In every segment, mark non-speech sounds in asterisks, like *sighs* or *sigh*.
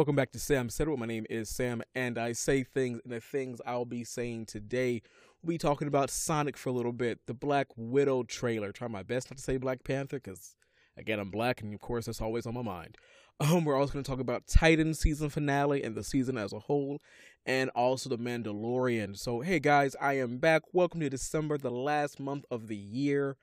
Welcome back to Sam Said It. My name is Sam, and I say things, and the things I'll be saying today, we'll be talking about Sonic for a little bit, the Black Widow trailer. Try my best not to say Black Panther, because, again, I'm black, and of course, that's always on my mind. *laughs* Um, we're also going to talk about Titan season finale and the season as a whole, and also the Mandalorian. So, hey guys, I am back. Welcome to December, the last month of the year.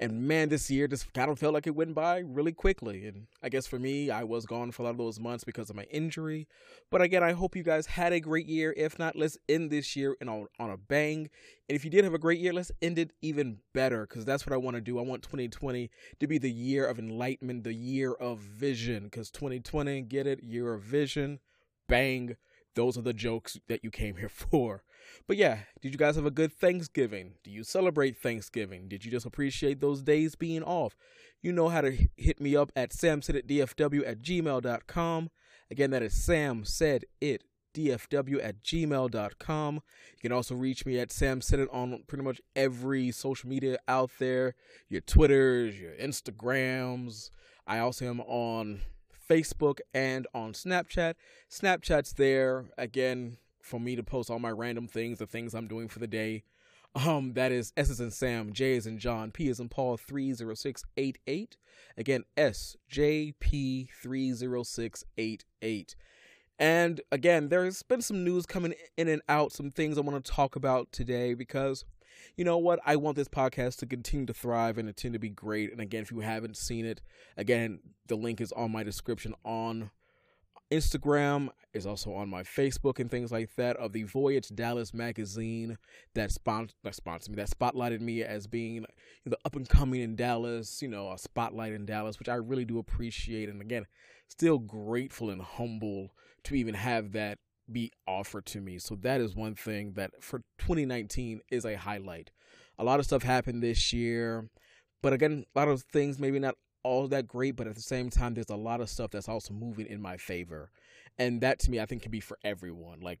And man, this year just kind of felt like it went by really quickly. And I guess for me, I was gone for a lot of those months because of my injury. But again, I hope you guys had a great year. If not, let's end this year and on, on a bang. And if you did have a great year, let's end it even better because that's what I want to do. I want 2020 to be the year of enlightenment, the year of vision. Because 2020, get it? Year of vision. Bang. Those are the jokes that you came here *laughs* for. But yeah, did you guys have a good Thanksgiving? Do you celebrate Thanksgiving? Did you just appreciate those days being off? You know how to hit me up at samsaiditdfw at gmail.com. Again, that is Sam said it dfw at gmail.com. You can also reach me at Sam It on pretty much every social media out there your Twitters, your Instagrams. I also am on Facebook and on Snapchat. Snapchat's there again for me to post all my random things, the things I'm doing for the day. Um, that is S is in Sam, J is in John, P is in Paul, 30688. Again, S J P 30688. And again, there's been some news coming in and out, some things I want to talk about today because you know what? I want this podcast to continue to thrive and continue to be great. And again, if you haven't seen it, again, the link is on my description on Instagram is also on my Facebook and things like that of the Voyage Dallas magazine that spon- that sponsored me that spotlighted me as being the up and coming in Dallas, you know, a spotlight in Dallas, which I really do appreciate and again, still grateful and humble to even have that be offered to me. So that is one thing that for 2019 is a highlight. A lot of stuff happened this year, but again, a lot of things maybe not all that great, but at the same time, there's a lot of stuff that's also moving in my favor. And that to me, I think can be for everyone. Like,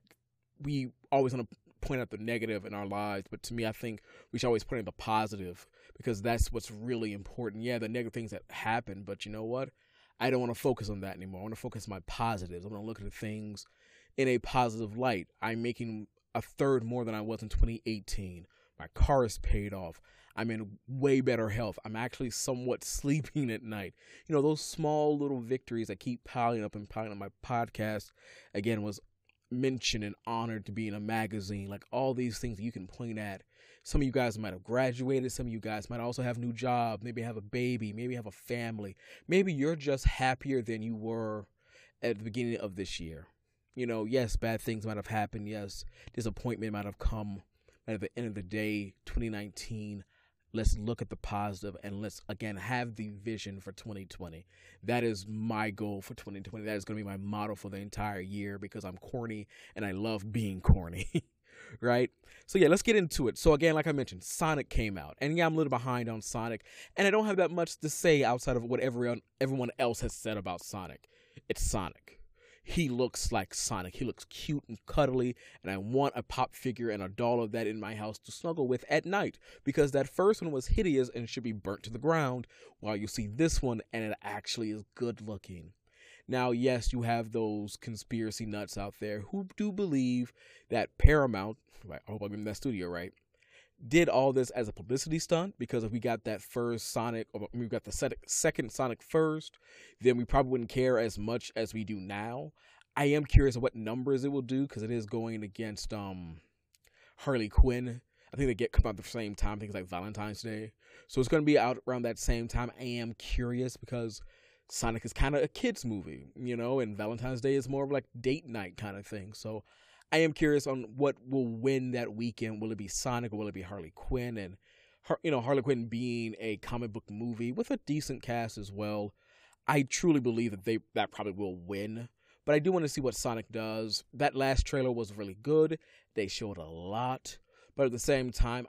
we always want to point out the negative in our lives, but to me, I think we should always point out the positive because that's what's really important. Yeah, the negative things that happen, but you know what? I don't want to focus on that anymore. I want to focus on my positives. I want to look at the things in a positive light. I'm making a third more than I was in 2018. My car is paid off. I'm in way better health. I'm actually somewhat *laughs* sleeping at night. You know, those small little victories that keep piling up and piling up. My podcast, again, was mentioned and honored to be in a magazine. Like all these things you can point at. Some of you guys might have graduated. Some of you guys might also have new job. Maybe have a baby. Maybe have a family. Maybe you're just happier than you were at the beginning of this year. You know, yes, bad things might have happened. Yes, disappointment might have come. But at the end of the day, 2019 let's look at the positive and let's again have the vision for 2020 that is my goal for 2020 that is going to be my motto for the entire year because i'm corny and i love being corny *laughs* right? So yeah let's get into it. So again like i mentioned sonic came out. And yeah i'm a little behind on sonic. And i don't have that much to say outside of what everyone everyone else has said about sonic. It's sonic he looks like Sonic. He looks cute and cuddly, and I want a pop figure and a doll of that in my house to snuggle with at night because that first one was hideous and should be burnt to the ground, while you see this one and it actually is good looking. Now, yes, you have those conspiracy nuts out there who do believe that Paramount, I hope I'm in that studio right, did all this as a publicity stunt because if we got that first Sonic, or we got the second Sonic first, then we probably wouldn't care as much as we do now. I am curious what numbers it will do because it is going against um Harley Quinn. I think they get come out the same time. things like Valentine's Day, so it's going to be out around that same time. I am curious because Sonic is kind of a kids movie, you know, and Valentine's Day is more of like date night kind of thing. So I am curious on what will win that weekend. Will it be Sonic or will it be Harley Quinn? And you know, Harley Quinn being a comic book movie with a decent cast as well. I truly believe that they that probably will win. But I do want to see what Sonic does. That last trailer was really good. They showed a lot, but at the same time,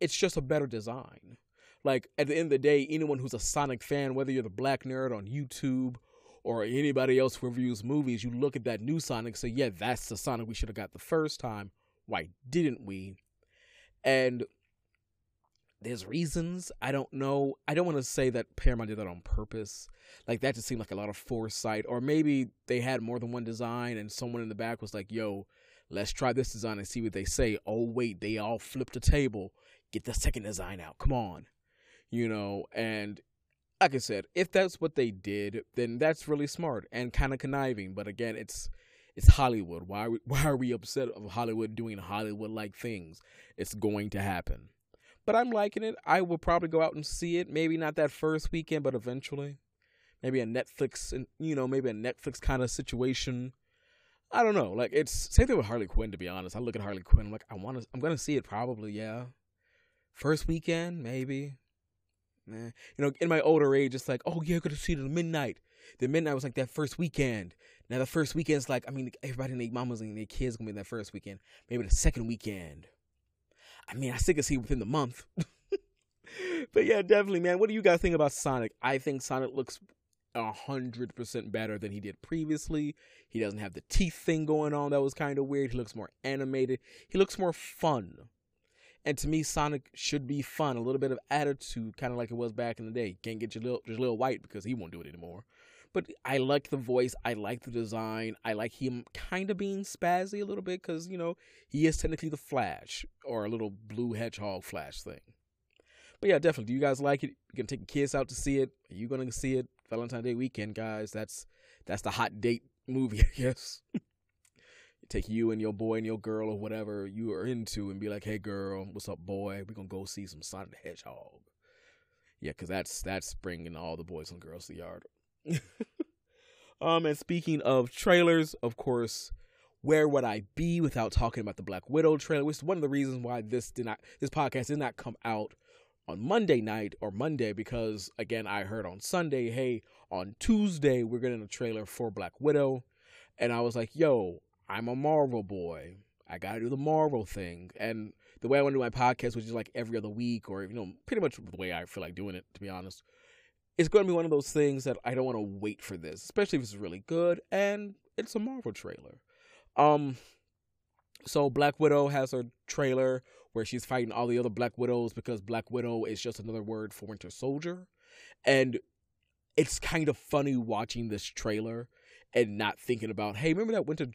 it's just a better design. Like at the end of the day, anyone who's a Sonic fan, whether you're the Black Nerd on YouTube or anybody else who reviews movies, you look at that new Sonic, and say, yeah, that's the Sonic we should have got the first time. Why didn't we? And there's reasons. I don't know. I don't want to say that Paramount did that on purpose. Like that just seemed like a lot of foresight, or maybe they had more than one design, and someone in the back was like, "Yo, let's try this design and see what they say." Oh wait, they all flipped the table. Get the second design out. Come on, you know. And like I said, if that's what they did, then that's really smart and kind of conniving. But again, it's it's Hollywood. Why are *laughs* we, why are we upset of Hollywood doing Hollywood like things? It's going to happen. But I'm liking it. I will probably go out and see it. Maybe not that first weekend, but eventually. Maybe a Netflix and you know, maybe a Netflix kind of situation. I don't know. Like it's same thing with Harley Quinn to be honest. I look at Harley Quinn I'm like I want to I'm to see it probably, yeah. First weekend, maybe. Nah. You know, in my older age, it's like, oh yeah, I could have seen it at midnight. The midnight was like that first weekend. Now the first weekend's like, I mean, everybody and their mamas and their kids gonna be that first weekend. Maybe the second weekend. I mean, I still can see within the month. *laughs* but yeah, definitely, man. What do you guys think about Sonic? I think Sonic looks a hundred percent better than he did previously. He doesn't have the teeth thing going on that was kind of weird. He looks more animated. He looks more fun. And to me, Sonic should be fun, a little bit of attitude, kind of like it was back in the day. Can't get your little, your little white because he won't do it anymore. But I like the voice. I like the design. I like him kind of being spazzy a little bit because, you know, he is technically the Flash or a little blue hedgehog Flash thing. But yeah, definitely. Do you guys like it? You can take your kids out to see it. Are you going to see it Valentine's Day weekend, guys? That's that's the hot date movie, *laughs* I guess. Take you and your boy and your girl or whatever you are into and be like, "Hey, girl, what's up, boy? We're gonna go see some Sonic the Hedgehog." Yeah, because that's that's bringing all the boys and girls to the yard. *laughs* um, and speaking of trailers, of course, where would I be without talking about the Black Widow trailer? Which is one of the reasons why this did not this podcast did not come out on Monday night or Monday because again I heard on Sunday, hey, on Tuesday we're getting a trailer for Black Widow, and I was like, yo, I'm a Marvel boy. I gotta do the Marvel thing, and the way I want to do my podcast, which is like every other week, or you know, pretty much the way I feel like doing it, to be honest, it's going to be one of those things that I don't want to wait for this, especially if it's really good and it's a Marvel trailer. Um, so Black Widow has her trailer where she's fighting all the other Black Widows because Black Widow is just another word for Winter Soldier, and it's kind of funny watching this trailer and not thinking about, hey, remember that Winter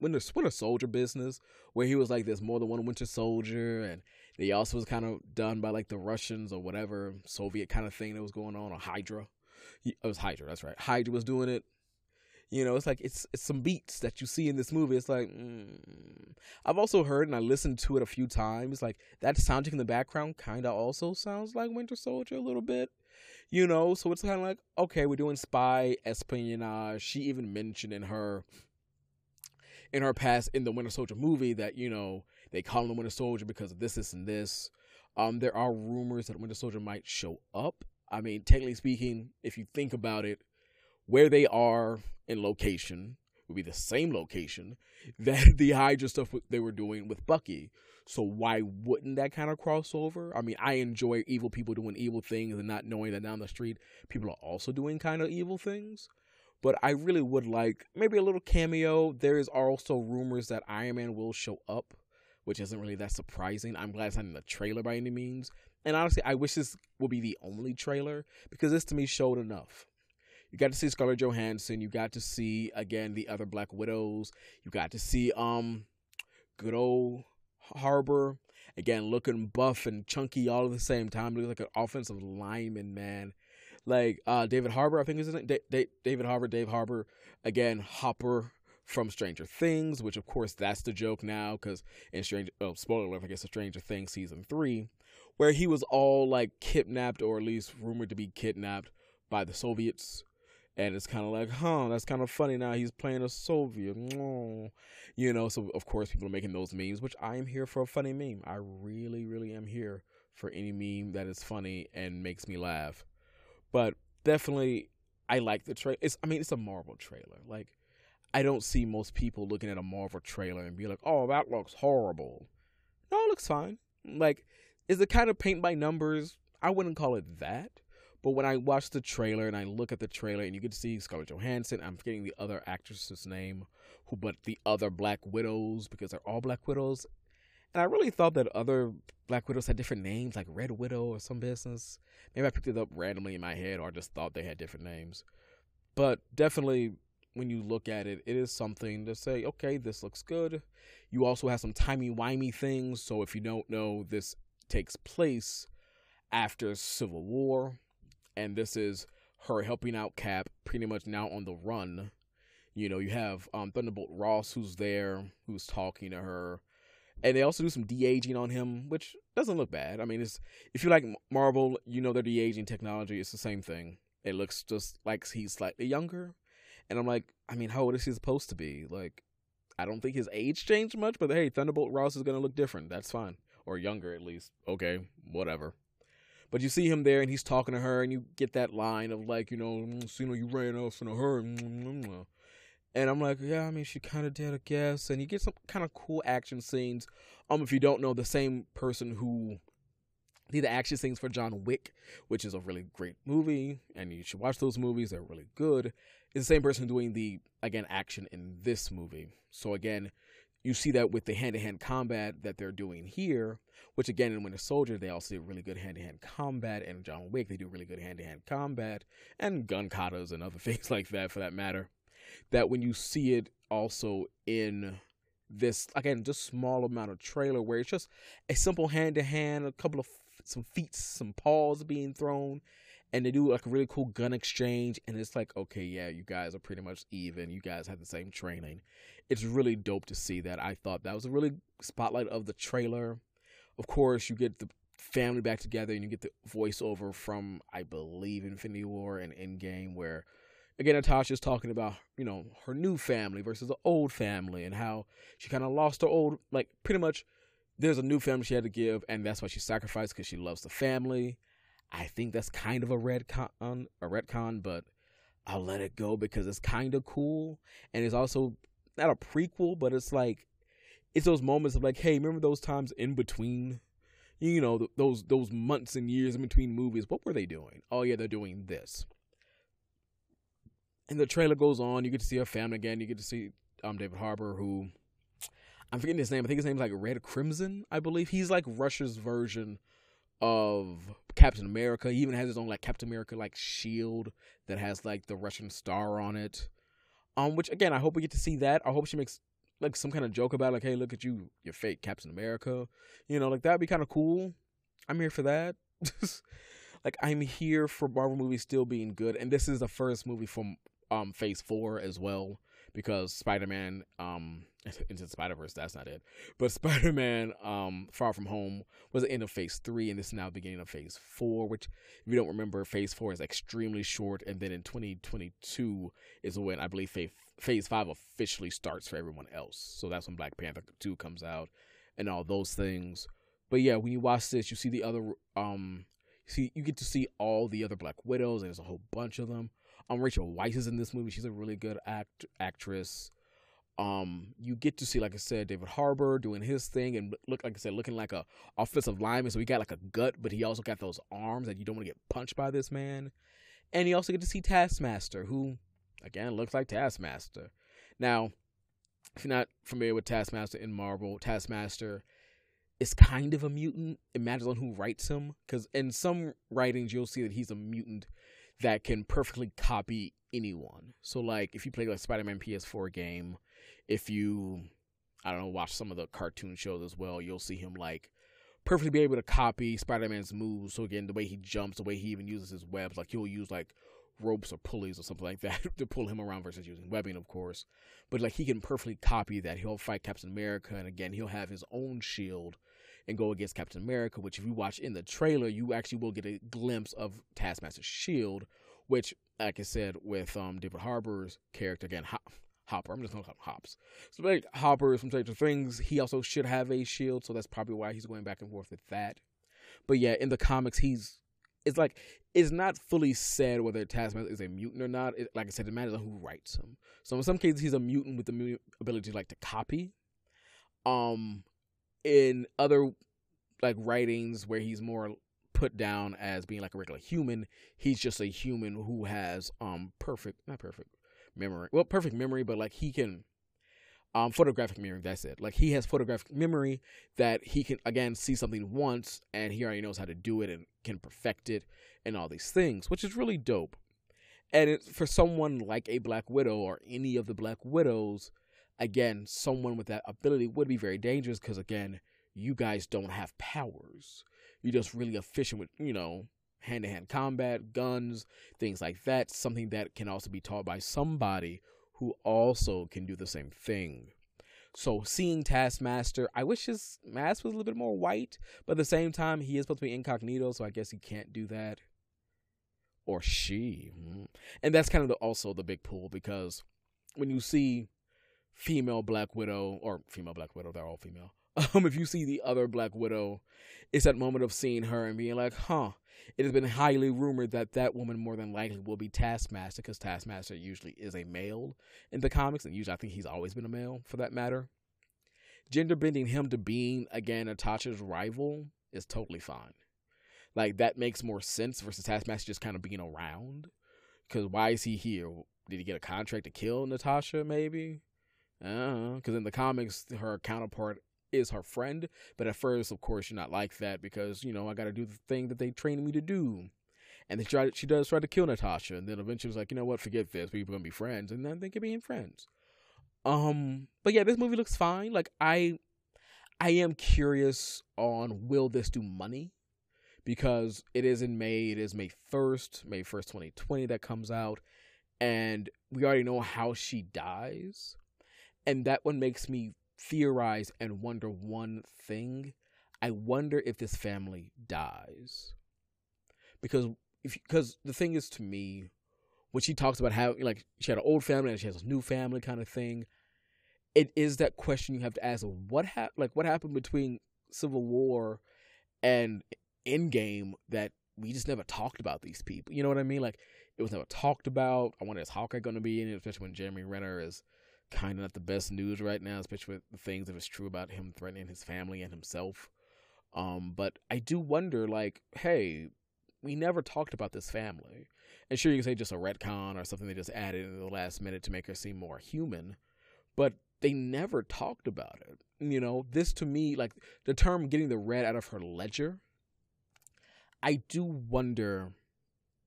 Winter Winter Soldier business where he was like, there's more than one Winter Soldier, and he also was kind of done by like the Russians or whatever Soviet kind of thing that was going on, or Hydra. It was Hydra, that's right. Hydra was doing it. You know, it's like it's it's some beats that you see in this movie. It's like mm. I've also heard and I listened to it a few times. Like that soundtrack in the background kind of also sounds like Winter Soldier a little bit. You know, so it's kind of like okay, we're doing spy espionage. She even mentioned in her in her past in the Winter Soldier movie that you know they call him the Winter Soldier because of this, this, and this. Um, there are rumors that Winter Soldier might show up. I mean, technically speaking, if you think about it, where they are in location would be the same location *laughs* that the Hydra stuff they were doing with Bucky. So why wouldn't that kind of crossover? I mean, I enjoy evil people doing evil things and not knowing that down the street people are also doing kind of evil things. But I really would like maybe a little cameo. There is also rumors that Iron Man will show up which isn't really that surprising. I'm glad it's not in the trailer by any means. And honestly, I wish this would be the only trailer because this to me showed enough. You got to see Scarlett Johansson. You got to see again the other Black Widows. You got to see um, good old Harbour again looking buff and chunky all at the same time. Looks like an offensive lineman, man. Like uh, David Harbour, I think is his name. Da- da- David Harbour, Dave Harbour. Again, Hopper from Stranger Things, which of course that's the joke now because in Stranger, oh, spoiler alert, I guess a Stranger Things season three, where he was all like kidnapped or at least rumored to be kidnapped by the Soviets. And it's kind of like, huh, that's kind of funny now. He's playing a Soviet. You know, so of course people are making those memes, which I am here for a funny meme. I really, really am here for any meme that is funny and makes me laugh. But definitely, I like the trailer. It's, I mean, it's a Marvel trailer. Like, I don't see most people looking at a Marvel trailer and be like, "Oh, that looks horrible." No, it looks fine. Like, is it kind of paint by numbers? I wouldn't call it that. But when I watch the trailer and I look at the trailer and you to see Scarlett Johansson, I'm forgetting the other actress's name, who but the other Black Widows because they're all Black Widows, And I really thought that other Black Widows had different names, like Red Widow or some business. Maybe I picked it up randomly in my head or just thought they had different names. But definitely, when you look at it, it is something to say, okay, this looks good. You also have some timey-wimey things. So if you don't know, this takes place after Civil War. And this is her helping out Cap pretty much now on the run. You know, you have um, Thunderbolt Ross who's there, who's talking to her and they also do some de aging on him, which doesn't look bad. I mean, it's if you like Marvel, you know their de aging technology. It's the same thing. It looks just like he's slightly younger, and I'm like, I mean, how old is he supposed to be? Like, I don't think his age changed much, but hey, Thunderbolt Ross is gonna look different. That's fine, or younger at least. Okay, whatever. But you see him there, and he's talking to her, and you get that line of like, you know, mm, you know, you ran off in a hurry. Mm, mm, mm. And I'm like, yeah, I mean, she kind of did, I guess. And you get some kind of cool action scenes. Um, if you don't know, the same person who did the action scenes for John Wick, which is a really great movie, and you should watch those movies. They're really good. Is the same person doing the again action in this movie. So again, you see that with the hand-to-hand combat that they're doing here, which again in Winter Soldier they also do really good hand-to-hand combat, and John Wick they do really good hand-to-hand combat and gun katas and other *laughs* things like that for that matter that when you see it also in this again just small amount of trailer where it's just a simple hand to hand a couple of some feet some paws being thrown and they do like a really cool gun exchange and it's like okay yeah you guys are pretty much even. You guys have the same training. It's really dope to see that. I thought that was a really spotlight of the trailer. Of course you get the family back together and you get the voiceover from i believe infinity war and endgame where again, Natasha's talking about, you know, her new family versus the old family and how she kind of lost her old, like, pretty much there's a new family she had to give, and that's why she sacrificed because she loves the family. I think that's kind of a retcon, a retcon, but I'll let it go because it's kind of cool, and it's also not a prequel, but it's like it's those moments of like, hey, remember those times in between, you know, those those months and years in between movies? What were they doing? Oh yeah, they're doing this and the trailer goes on. You get to see her family again. You get to see um David Harbour, who I'm forgetting his name. I think his name's like Red Crimson, I believe. He's like Russia's version of Captain America. He even has his own like Captain America like shield that has like the Russian star on it. Um, which again, I hope we get to see that. I hope she makes like some kind of joke about like, hey, look at you, you're fake Captain America. You know, like that'd be kind of cool. I'm here for that. *laughs* like I'm here for Marvel movies still being good, and this is the first movie from um phase four as well because Spider-Man um *laughs* into Spider-Verse that's not it. But *laughs* Spider-Man um Far From Home was the end of phase three and this is now beginning of phase four which if you don't remember phase four is extremely short and then in 2022 is when I believe phase phase five officially starts for everyone else. So that's when Black Panther 2 comes out and all those things. But yeah when you watch this you see the other um see you get to see all the other Black Widows and there's a whole bunch of them um, Rachel Weisz is in this movie. She's a really good act actress. Um, you get to see, like I said, David Harbour doing his thing and look, like I said, looking like a offensive lineman. So he got like a gut, but he also got those arms that you don't want to get punched by this man. And you also get to see Taskmaster, who, again, looks like Taskmaster. Now, if you're not familiar with Taskmaster in Marvel, Taskmaster is kind of a mutant. It matters on who writes him, because in some writings you'll see that he's a mutant that can perfectly copy anyone. So like if you play like Spider-Man PS4 game, if you I don't know watch some of the cartoon shows as well, you'll see him like perfectly be able to copy Spider-Man's moves. So again, the way he jumps, the way he even uses his webs, like he'll use like ropes or pulleys or something like that *laughs* to pull him around versus using webbing, of course. But like he can perfectly copy that. He'll fight Captain America, and again, he'll have his own shield and go against Captain America, which if you watch in the trailer, you actually will get a glimpse of Taskmaster's shield, which, like I said, with um, David Harbour's character again, Hopper. I'm just gonna call him Hops. So like Hopper, is from Stranger Things, he also should have a shield, so that's probably why he's going back and forth with that. But yeah, in the comics, he's it's like it's not fully said whether Taskmaster is a mutant or not. It, like I said, it matters on who writes him. So in some cases, he's a mutant with the ability like to copy. Um, in other like writings where he's more put down as being like a regular human, he's just a human who has um perfect not perfect memory. Well, perfect memory, but like he can Um, photographic memory. That's it. Like he has photographic memory that he can again see something once, and he already knows how to do it and can perfect it, and all these things, which is really dope. And for someone like a Black Widow or any of the Black Widows, again, someone with that ability would be very dangerous because again, you guys don't have powers. You're just really efficient with you know hand to hand combat, guns, things like that. Something that can also be taught by somebody who also can do the same thing. So seeing Taskmaster, I wish his mask was a little bit more white, but at the same time, he is supposed to be incognito, so I guess he can't do that. Or she, hmm. and that's kind of the, also the big pull because when you see female Black Widow or female Black Widow, they're all female. *laughs* Um, if you see the other Black Widow, it's that moment of seeing her and being like, huh, it has been highly rumored that that woman more than likely will be Taskmaster because Taskmaster usually is a male in the comics, and usually I think he's always been a male for that matter. Gender bending him to being again Natasha's rival is totally fine. Like that makes more sense versus Taskmaster just kind of being around. Because why is he here? Did he get a contract to kill Natasha? Maybe. Because in the comics, her counterpart is her friend. But at first, of course, you're not like that because, you know, I got to do the thing that they trained me to do. And they try, she does try to kill Natasha. And then eventually was like, you know what, forget this. We're going to be friends. And then they can be friends. Um, but yeah, this movie looks fine. Like, I, I am curious on will this do money? Because it is in May. It is May 1st, May 1st, 2020 that comes out. And we already know how she dies. And that one makes me theorize and wonder one thing. I wonder if this family dies. Because if because the thing is to me, when she talks about how like she had an old family and she has a new family kind of thing, it is that question you have to ask: what happened? Like what happened between Civil War and Endgame that we just never talked about these people? You know what I mean? Like it was never talked about. I wonder is Hawkeye going to be in it, especially when Jeremy Renner is kind of not the best news right now, especially with the things if it's true about him threatening his family and himself. Um, but I do wonder, like, hey, we never talked about this family. And sure, you can say just a retcon or something they just added in the last minute to make her seem more human, but they never talked about it. You know, this to me, like the term getting the red out of her ledger, I do wonder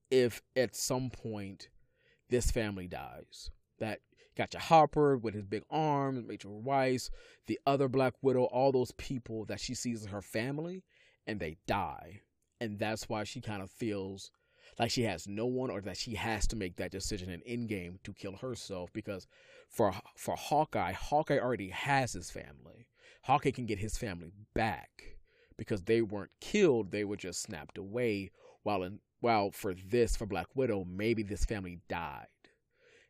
if at some point this family dies. That Got your Harper with his big arms, Rachel Weisz, the other Black Widow, all those people that she sees as her family, and they die. And that's why she kind of feels like she has no one or that she has to make that decision in Endgame to kill herself because for for Hawkeye, Hawkeye already has his family. Hawkeye can get his family back because they weren't killed, they were just snapped away while in while for this for Black Widow, maybe this family died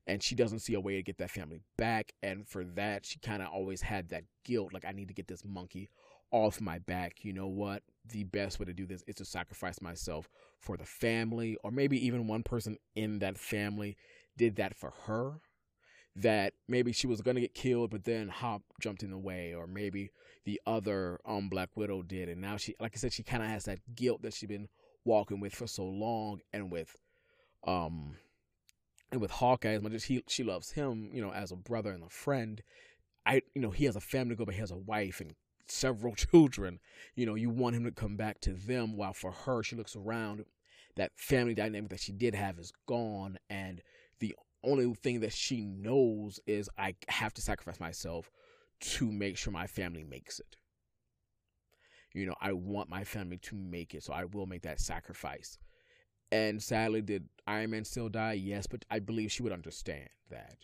and she doesn't see a way to get that family back and for that she kind of always had that guilt like i need to get this monkey off my back. You know what? The best way to do this is to sacrifice myself for the family or maybe even one person in that family did that for her that maybe she was going to get killed but then hop jumped in the way or maybe the other um black widow did and now she like i said she kind of has that guilt that she's been walking with for so long and with um and with Hawkeye, as much as he she loves him, you know, as a brother and a friend, I you know he has a family to go, but he has a wife and several *laughs* children. You know, you want him to come back to them, while for her, she looks around, that family dynamic that she did have is gone, and the only thing that she knows is I have to sacrifice myself to make sure my family makes it. You know, I want my family to make it, so I will make that sacrifice. And sadly, did Iron Man still die? Yes, but I believe she would understand that.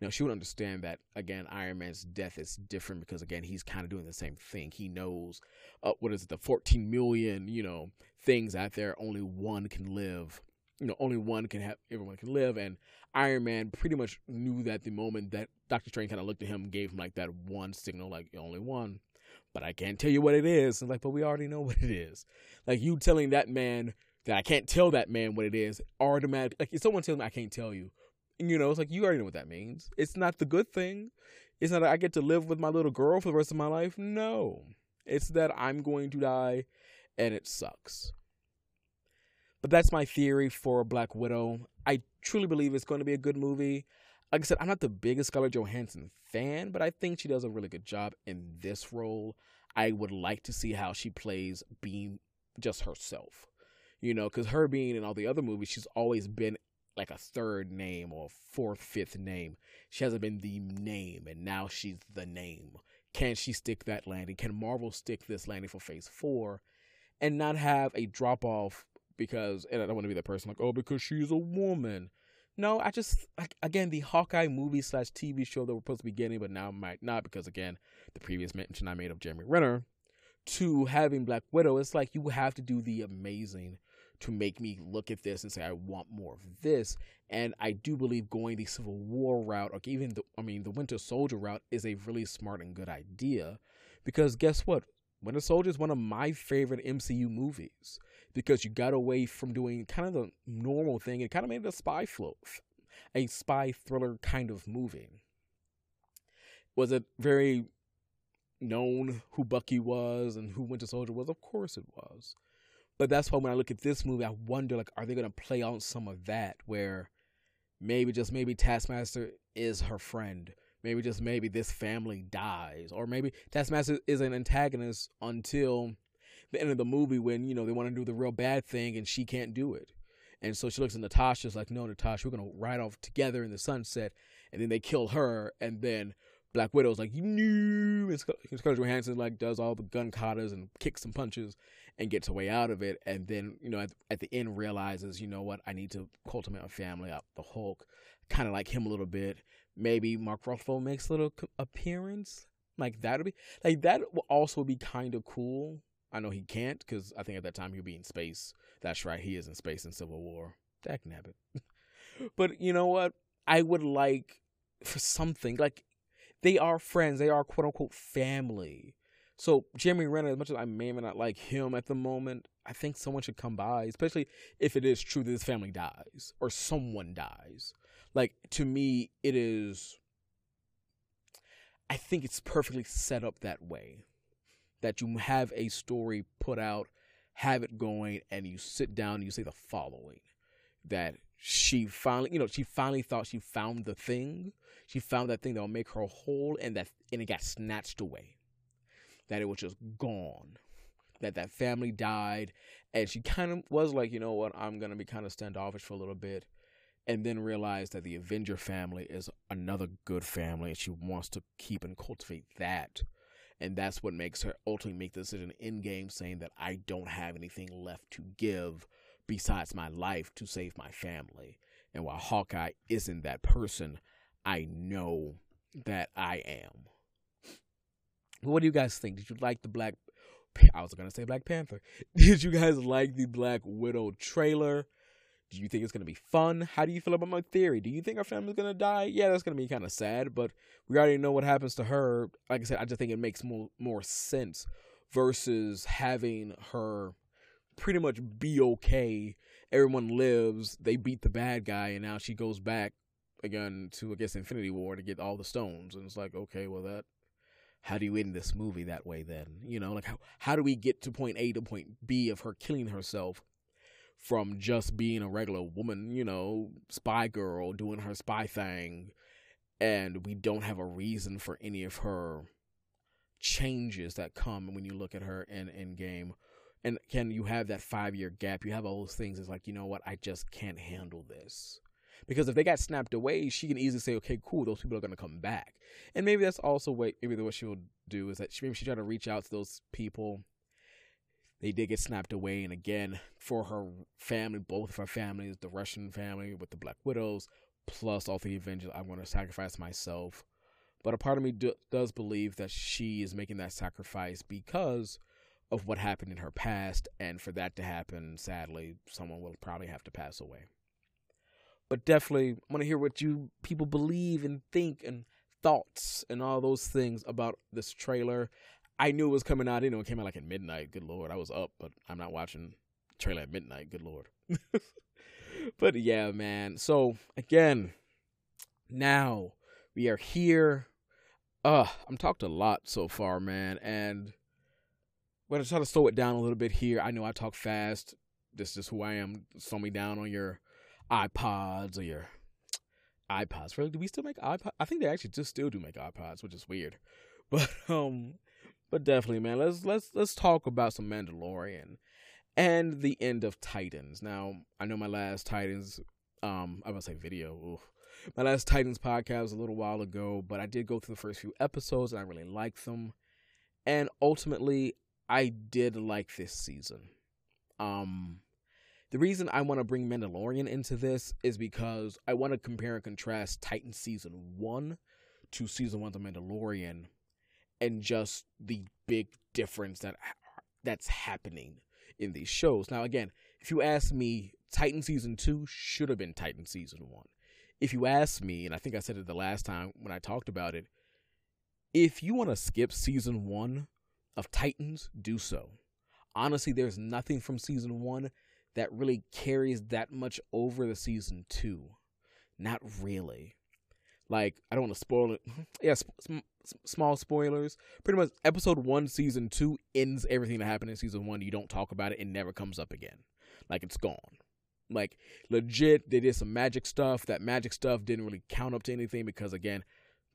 You know, she would understand that again. Iron Man's death is different because again, he's kind of doing the same thing. He knows, uh, what is it, the 14 million, you know, things out there. Only one can live. You know, only one can have. Everyone can live, and Iron Man pretty much knew that the moment that Doctor Strange kind of looked at him, gave him like that one signal, like only one. But I can't tell you what it is. And like, but we already know what it is. Like you telling that man that I can't tell that man what it is automatic. Like if someone tells me I can't tell you, you know, it's like you already know what that means. It's not the good thing. It's not that I get to live with my little girl for the rest of my life. No, it's that I'm going to die, and it sucks. But that's my theory for Black Widow. I truly believe it's going to be a good movie. like I said, I'm not the biggest Scarlett Johansson fan, but I think she does a really good job in this role. I would like to see how she plays being just herself, you know, because her being in all the other movies, she's always been like a third name or fourth, fifth name. She hasn't been the name, and now she's the name. Can she stick that landing? Can Marvel stick this landing for Phase Four, and not have a drop off because? And I don't want to be the person like, oh, because she's a woman. No, I just like again the Hawkeye movie slash TV show that we're supposed to be getting, but now might not because again the previous mention I made of Jeremy Renner to having Black Widow. It's like you have to do the amazing to make me look at this and say I want more of this. And I do believe going the Civil War route, or even the I mean the Winter Soldier route, is a really smart and good idea. Because guess what? Winter Soldier is one of my favorite MCU movies because you got away from doing kind of the normal thing and kind of made it a spy flow, a spy thriller kind of movie. Was it very known who Bucky was and who Winter Soldier was? Of course it was. But that's why when I look at this movie, I wonder like, are they to play on some of that where maybe just maybe Taskmaster is her friend, maybe just maybe this family dies, or maybe Taskmaster is an antagonist until the end of the movie when you know they want to do the real bad thing and she can't do it. And so she looks at Natasha's like, no, Natasha, we're gonna ride off together in the sunset. And then they kill her, and then Black Widow's like, no, and Scarlett Johansson like does all the gun katas and kicks and punches, and gets a way out of it. And then, you know, at, at the end realizes, you know what, I need to cultivate a family out the Hulk. Kind of like him a little bit. Maybe Mark Ruffalo makes a little appearance. Like that would be, like that will also be kind of cool. I know he can't because I think at that time he'll be in space. That's right, he is in space in Civil War. Dak *laughs* but you know what? I would like for something like they are friends. They are quote unquote family. So Jeremy Renner, as much as I may or may not like him at the moment, I think someone should come by, especially if it is true that his family dies or someone dies. Like to me, it is. I think it's perfectly set up that way, that you have a story put out, have it going, and you sit down and you say the following: that she finally, you know, she finally thought she found the thing, she found that thing that will make her whole, and that and it got snatched away. That it was just gone. That that family died. And she kind of was like you know what? I'm gonna be kind of standoffish for a little bit and then realized that the avenger family is another good family and she wants to keep and cultivate that. And that's what makes her ultimately make the decision Endgame saying that i don't have anything left to give besides my life to save my family and while hawkeye isn't that person i know that i am what do you guys think? Did you like the Black? I was gonna say Black Panther. *laughs* Did you guys like the Black Widow trailer? Do you think it's gonna be fun? How do you feel about my theory? Do you think our family's gonna die? Yeah, that's gonna be kind of sad, but we already know what happens to her. Like I said, I just think it makes more more sense versus having her pretty much be okay. Everyone lives. They beat the bad guy, and now she goes back again to I guess Infinity War to get all the stones. And it's like, okay, well that how do you end this movie that way then? You know, like how, how do we get to point A to point B of her killing herself from just being a regular woman, you know, spy girl doing her spy thing and we don't have a reason for any of her changes that come when you look at her in Endgame and can you have that five year gap you have all those things it's like you know what i just can't handle this because if they got snapped away, she can easily say, okay, cool, those people are going to come back. And maybe that's also what maybe what she'll do is that she, maybe she try to reach out to those people. They did get snapped away, and again, for her family, both of her families, the Russian family with the Black Widows, plus all the Avengers, I'm going to sacrifice myself. But a part of me do, does believe that she is making that sacrifice because of what happened in her past, and for that to happen, sadly, someone will probably have to pass away. But definitely, I want to hear what you people believe and think and thoughts and all those things about this trailer. I knew it was coming out. You know, it came out like at midnight. Good lord, I was up, but I'm not watching trailer at midnight. Good lord. *laughs* but yeah, man. So again, now we are here. Uh, I'm talked a lot so far, man, and I'm gonna try to slow it down a little bit here. I know I talk fast. This is who I am. Slow me down on your iPods or your iPods. Really, do we still make iPods? I think they actually just still do make iPods, which is weird. *laughs* But um, but definitely, man. Let's let's let's talk about some Mandalorian and the end of Titans. Now, I know my last Titans, um, I was say video. Oof. My last Titans podcast was a little while ago, but I did go through the first few episodes and I really liked them. And ultimately, I did like this season. Um, the reason I want to bring Mandalorian into this is because I want to compare and contrast Titan season one to season one of Mandalorian, and just the big difference that that's happening in these shows. Now, again, if you ask me, Titan season two should have been Titan season one. If you ask me, and I think I said it the last time when I talked about it, if you want to skip season one of Titans, do so. Honestly, there's nothing from season one that really carries that much over the season two. Not really. Like, I don't want to spoil it. *laughs* Yeah, small spoilers. Pretty much, episode one, season two ends everything that happened in season one. You don't talk about it, it never comes up again. Like, it's gone. Like, legit, they did some magic stuff. That magic stuff didn't really count up to anything because, again,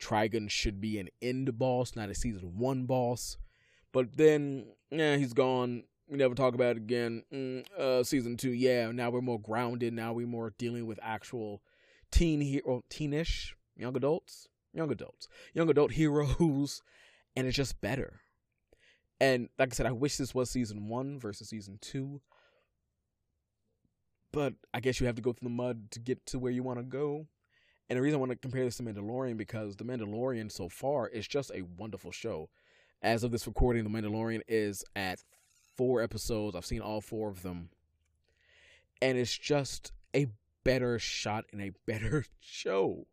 Trigon should be an end boss, not a season one boss. But then, yeah, he's gone. We never talk about it again. Mm, uh, season two, yeah. Now we're more grounded. Now we're more dealing with actual teen here or teenish young adults, young adults, young adult *laughs* heroes, and it's just better. And like I said, I wish this was season one versus season two. But I guess you have to go through the mud to get to where you want to go. And the reason I want to compare this to Mandalorian because The Mandalorian so far is just a wonderful show. As of this recording, The Mandalorian is at four episodes. I've seen all four of them. And it's just a better shot and a better *laughs* show.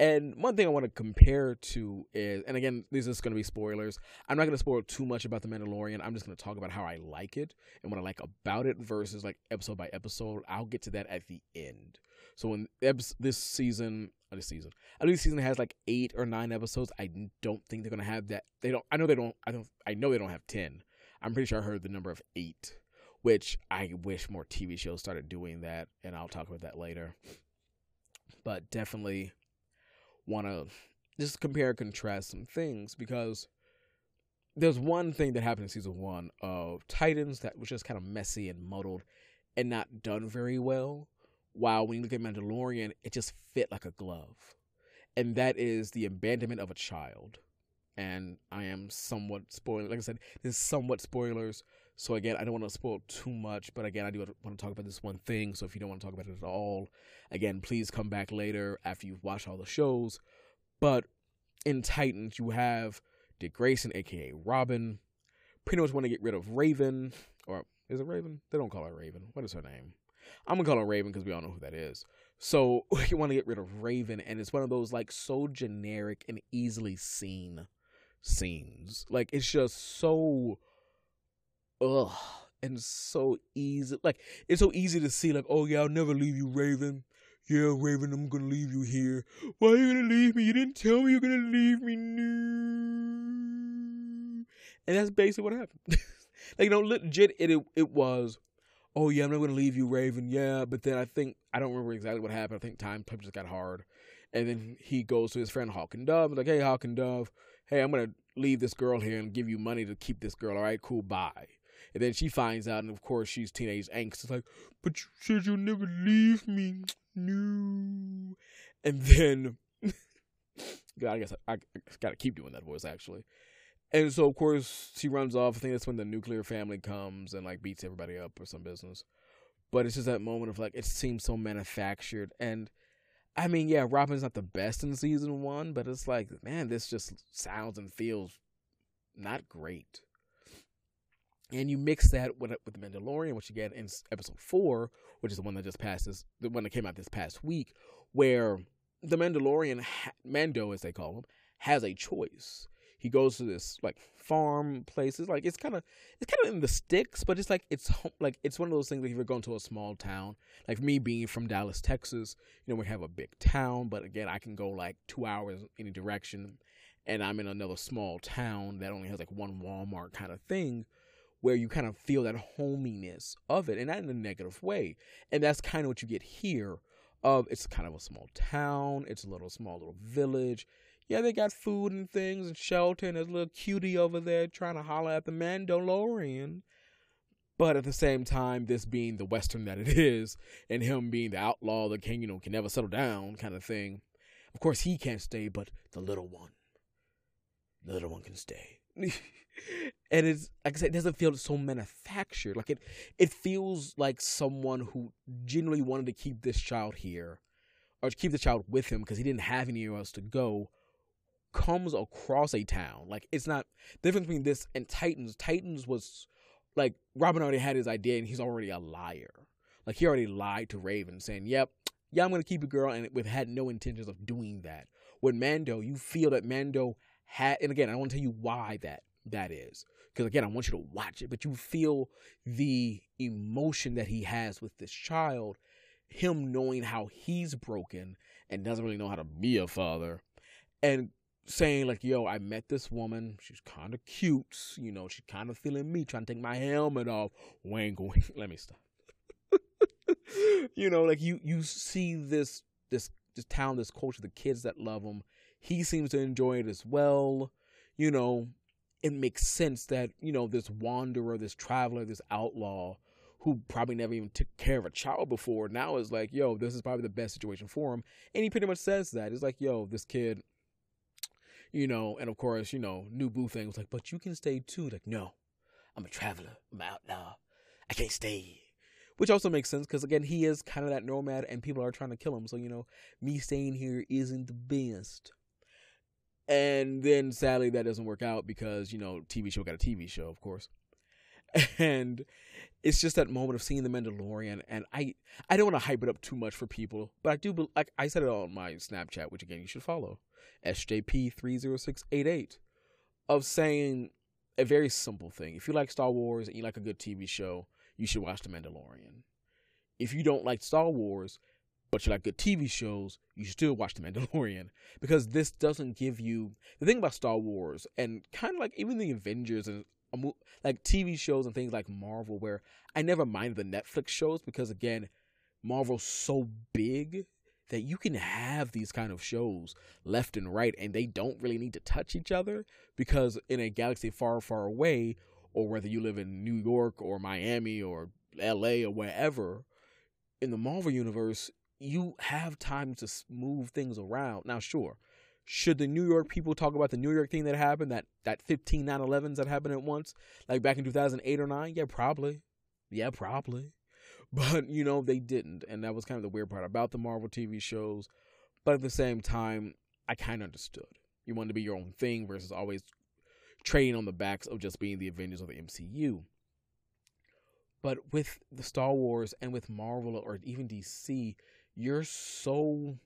And one thing I want to compare to is, and again, these are going to be spoilers. I'm not going to spoil too much about The Mandalorian. I'm just going to talk about how I like it and what I like about it versus like episode by episode. I'll get to that at the end. So when this season, uh, this season, I this season has like eight or nine episodes. I don't think they're going to have that. They don't. I know they don't. I don't. I know they don't have ten. I'm pretty sure I heard the number of eight, which I wish more TV shows started doing that, and I'll talk about that later. But definitely want to just compare and contrast some things because there's one thing that happened in season one of Titans that was just kind of messy and muddled and not done very well. While when you look at Mandalorian, it just fit like a glove. And that is the abandonment of a child and I am somewhat spoiling. Like I said, this is somewhat spoilers. So again, I don't want to spoil too much, but again, I do want to talk about this one thing. So if you don't want to talk about it at all, again, please come back later after you've watched all the shows. But in Titans, you have Dick Grayson, aka Robin, pretty much want to get rid of Raven, or is it Raven? They don't call her Raven. What is her name? I'm gonna call her Raven because we all know who that is. So *laughs* you want to get rid of Raven, and it's one of those like so generic and easily seen scenes. Like it's just so ugh and so easy. Like it's so easy to see. Like oh yeah, I'll never leave you, Raven. Yeah, Raven, I'm gonna leave you here. Why are you gonna leave me? You didn't tell me you're gonna leave me. No. And that's basically what happened. *laughs* like you know, legit, it, it it was. Oh yeah, I'm not gonna leave you, Raven. Yeah, but then I think I don't remember exactly what happened. I think time just got hard, and then he goes to his friend Hawk and Dove. Like, hey, Hawk and Dove, hey, I'm gonna leave this girl here and give you money to keep this girl. All right, cool, bye. And then she finds out, and of course she's teenage angst. It's like, but you said you'll never leave me. *tsk* No. And then, *laughs* God, I guess I, I, gotta keep doing that voice actually. And so of course she runs off. I think that's when the nuclear family comes and like beats everybody up or some business. But it's just that moment of like it seems so manufactured and I mean, yeah, Robin's not the best in season one, but it's like, man, this just sounds and feels not great. And you mix that with with the Mandalorian, which you get in episode four, which is the one that just passed the one that came out this past week, where the Mandalorian, Mando as they call him, has a choice. He goes to this like farm places like it's kind of it's kind of in the sticks but it's like it's like it's one of those things like if you're going to a small town like me being from dallas texas you know we have a big town but again i can go like two hours any direction and i'm in another small town that only has like one walmart kind of thing where you kind of feel that hominess of it and not in a negative way and that's kind of what you get here of it's kind of a small town, it's a little small little village. Yeah, they got food and things and shelter, and there's a little cutie over there trying to holler at the Mandalorian. But at the same time, this being the Western that it is, and him being the outlaw that can, you know, can never settle down kind of thing. Of course, he can't stay, but the little one, the little one can stay. *laughs* and it's like I said, it doesn't feel so manufactured. Like it, it feels like someone who genuinely wanted to keep this child here, or to keep the child with him because he didn't have anywhere else to go. Comes across a town. Like it's not the difference between this and Titans. Titans was like Robin already had his idea and he's already a liar. Like he already lied to Raven saying, "Yep, yeah, I'm gonna keep a girl," and we've had no intentions of doing that. With Mando, you feel that Mando had, and again, I want to tell you why that that is, because again, I want you to watch it, but you feel the emotion that he has with this child, him knowing how he's broken and doesn't really know how to be a father, and saying like, "Yo, I met this woman. She's kind of cute. You know, she's kind of feeling me, trying to take my helmet off. *laughs* Wayne going, let me stop. *laughs* you know, like you you see this this this town, this culture, the kids that love him. He seems to enjoy it as well. You know, it makes sense that you know this wanderer, this traveler, this outlaw who probably never even took care of a child before now is like, yo, this is probably the best situation for him. And he pretty much says that. It's like, yo, this kid, you know, and of course, you know, new boo thing was like, but you can stay too. Like, no, I'm a traveler. I'm out now. I can't stay. Which also makes sense because again, he is kind of that nomad, and people are trying to kill him. So you know, me staying here isn't the best. And then sadly, that doesn't work out because you know, TV show got a TV show, of course. *laughs* And it's just that moment of seeing the Mandalorian, and I I don't want to hype it up too much for people, but I do like I said it on my Snapchat, which again you should follow, SJP three zero six eight eight, of saying a very simple thing. If you like Star Wars and you like a good TV show, you should watch The Mandalorian. If you don't like Star Wars, but you like good TV shows, you should still watch The Mandalorian *laughs* because this doesn't give you the thing about Star Wars and kind of like even the Avengers and like TV shows and things like Marvel, where I never mind the Netflix shows because again, Marvel's so big that you can have these kind of shows left and right and they don't really need to touch each other because in a galaxy far, far away, or whether you live in New York or Miami or LA or wherever, in the Marvel universe, you have time to move things around. Now, sure, should the New York people talk about the New York thing that happened, that that 15 9/11s that happened at once, like back in 2008 or 9? Yeah, probably. Yeah, probably. *laughs* But, you know, they didn't. And that was kind of the weird part about the Marvel TV shows. But at the same time, I kind of understood. You wanted to be your own thing versus always trading on the backs of just being the Avengers of the MCU. But with the Star Wars and with Marvel or even DC, you're so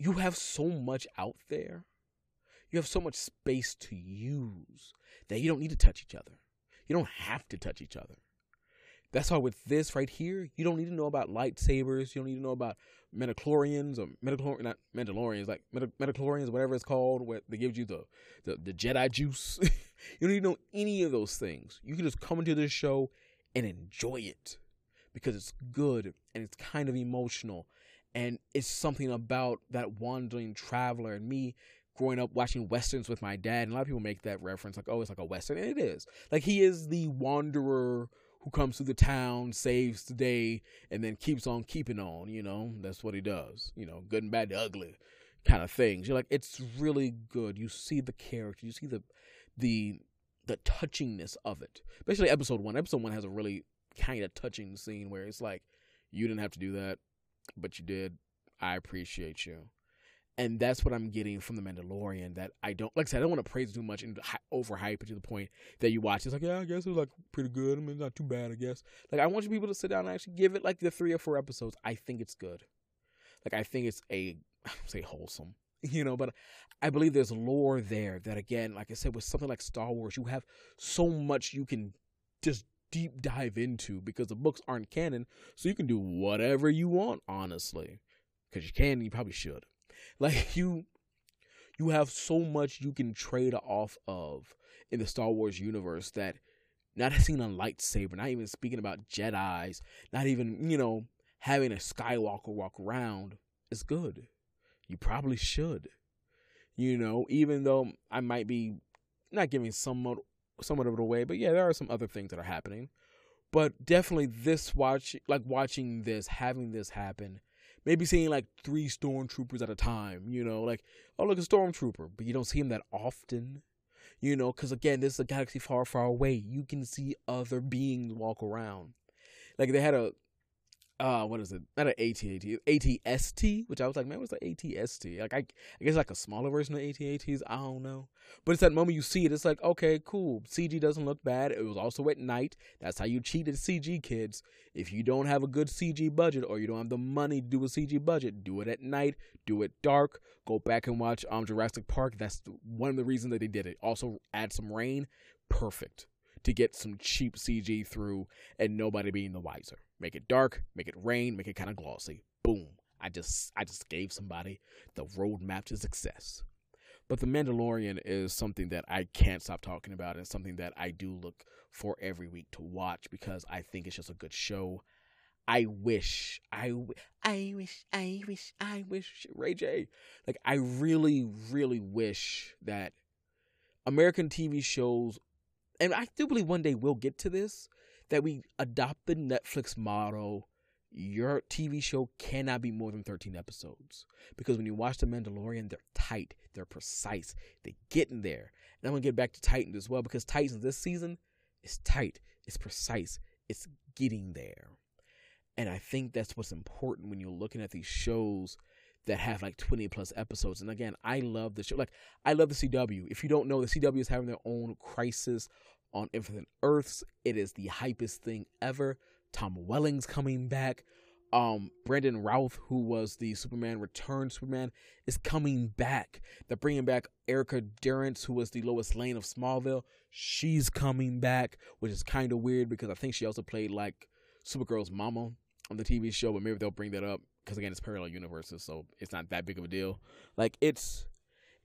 you have so much out there. You have so much space to use that you don't need to touch each other. You don't have to touch each other. That's why with this right here, you don't need to know about lightsabers. You don't need to know about Metachlorians or Metachlorians, not Mandalorians, like Metachlorians, whatever it's called, where they give you the, the, the Jedi juice. *laughs* you don't need to know any of those things. You can just come into this show and enjoy it because it's good and it's kind of emotional. And it's something about that wandering traveler and me growing up watching westerns with my dad. And a lot of people make that reference like oh it's like a western. And it is. Like he is the wanderer who comes through the town saves the day and then keeps on keeping on you know? That's what he does. You know good and bad ugly kind of things. You're like it's really good. You see the character. You see the the the touchingness of it. Especially episode one. Episode one has a really kind of touching scene where it's like you didn't have to do that but you did. I appreciate you. And that's what I'm getting from The Mandalorian. That I don't, like I said, I don't want to praise too much and overhype it to the point that you watch. It's like, yeah, I guess it was like pretty good. I mean, not too bad, I guess. Like, I want you people to sit down and actually give it like the three or four episodes. I think it's good. Like, I think it's a, *laughs* I don't say wholesome, *laughs* you know, but I believe there's lore there that, again, like I said, with something like Star Wars, you have so much you can just deep dive into because the books aren't canon, so you can do whatever you want, honestly. Because you can, you probably should. *laughs* Like you, you have so much you can trade off of in the Star Wars universe that not *laughs* seeing a lightsaber, not even speaking about Jedi's, not even you know having a Skywalker walk around is good. You probably should. You know, even though I might be not giving somewhat somewhat of it away, but yeah, there are some other things that are happening. But definitely this watch like watching this, having this happen, maybe seeing like three stormtroopers at a time, you know, like, oh look a stormtrooper, but you don't see him that often. You know, because again, this is a galaxy far, far away. You can see other beings walk around. Like they had a uh what is it? Not an ATAT, ATST, which I was like, man, what's the ATST? Like I, I guess like a smaller version of ATATs. I don't know, but it's that moment you see it. It's like, okay, cool. CG doesn't look bad. It was also at night. That's how you cheat at CG, kids. If you don't have a good CG budget or you don't have the money to do a CG budget, do it at night. Do it dark. Go back and watch um Jurassic Park. That's one of the reasons that they did it. Also, add some rain. Perfect to get some cheap CG through and nobody being the wiser. Make it dark, make it rain, make it kind of glossy. Boom. I just I just gave somebody the roadmap to success. But The Mandalorian is something that I can't stop talking about and something that I do look for every week to watch because I think it's just a good show. I wish, I, I wish, I wish, I wish, Ray J. Like, I really, really wish that American TV shows and I do believe one day we'll get to this that we adopt the Netflix model. Your TV show cannot be more than 13 episodes because when you watch The Mandalorian, they're tight, they're precise, they get in there. And I'm gonna get back to Titans as well because Titans this season is tight, it's precise, it's getting there. And I think that's what's important when you're looking at these shows that have like 20 plus episodes. And again, I love the show. Like, I love the CW. If you don't know, the CW is having their own crisis on Infinite Earths. It is the hypest thing ever. Tom Welling's coming back. Um, Brandon Routh, who was the Superman Return Superman, is coming back. They're bringing back Erica Durance, who was the Lois Lane of Smallville. She's coming back, which is kind of weird because I think she also played like Supergirl's mama on the TV show, but maybe they'll bring that up because again, it's parallel universes, so it's not that big of a deal. Like it's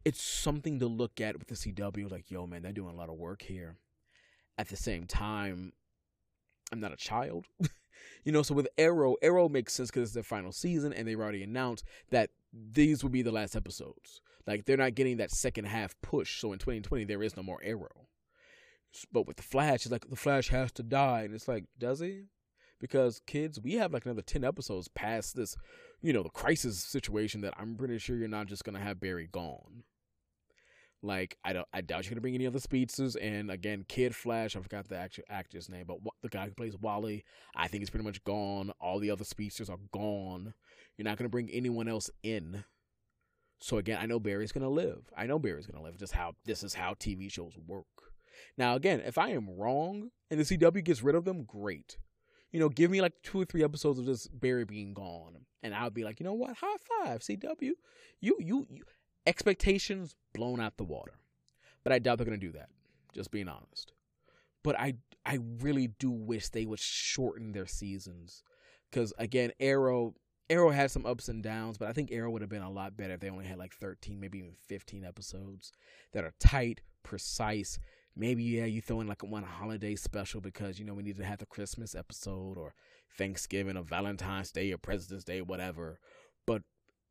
it's something to look at with the CW. Like, yo, man, they're doing a lot of work here at the same time, I'm not a child. *laughs* you know, so with Arrow, Arrow makes sense because it's their final season and they've already announced that these will be the last episodes. Like they're not getting that second half push. So in 2020, there is no more Arrow. But with the Flash, it's like the Flash has to die, and it's like, does he? Because kids, we have like another 10 episodes past this, you know, the crisis situation that I'm pretty sure you're not just gonna have Barry gone. Like I don't, I doubt you're gonna bring any other speedsters. And again, Kid Flash, I forgot the actual actor's name, but the guy who plays Wally, I think he's pretty much gone. All the other speedsters are gone. You're not gonna bring anyone else in. So again, I know Barry's gonna live. I know Barry's gonna live. Just how this is how TV shows work. Now, again, if I am wrong and the CW gets rid of them, great. You know, give me like two or three episodes of just Barry being gone, and I'll be like, you know what? High five, CW. You, you, you expectations blown out the water. But I doubt they're to do that, just being honest. But I I really do wish they would shorten their seasons cuz again, Arrow Arrow had some ups and downs, but I think Arrow would have been a lot better if they only had like 13, maybe even 15 episodes that are tight, precise. Maybe yeah, you throw in like a one holiday special because you know we need to have the Christmas episode or Thanksgiving or Valentine's Day or President's Day, whatever. But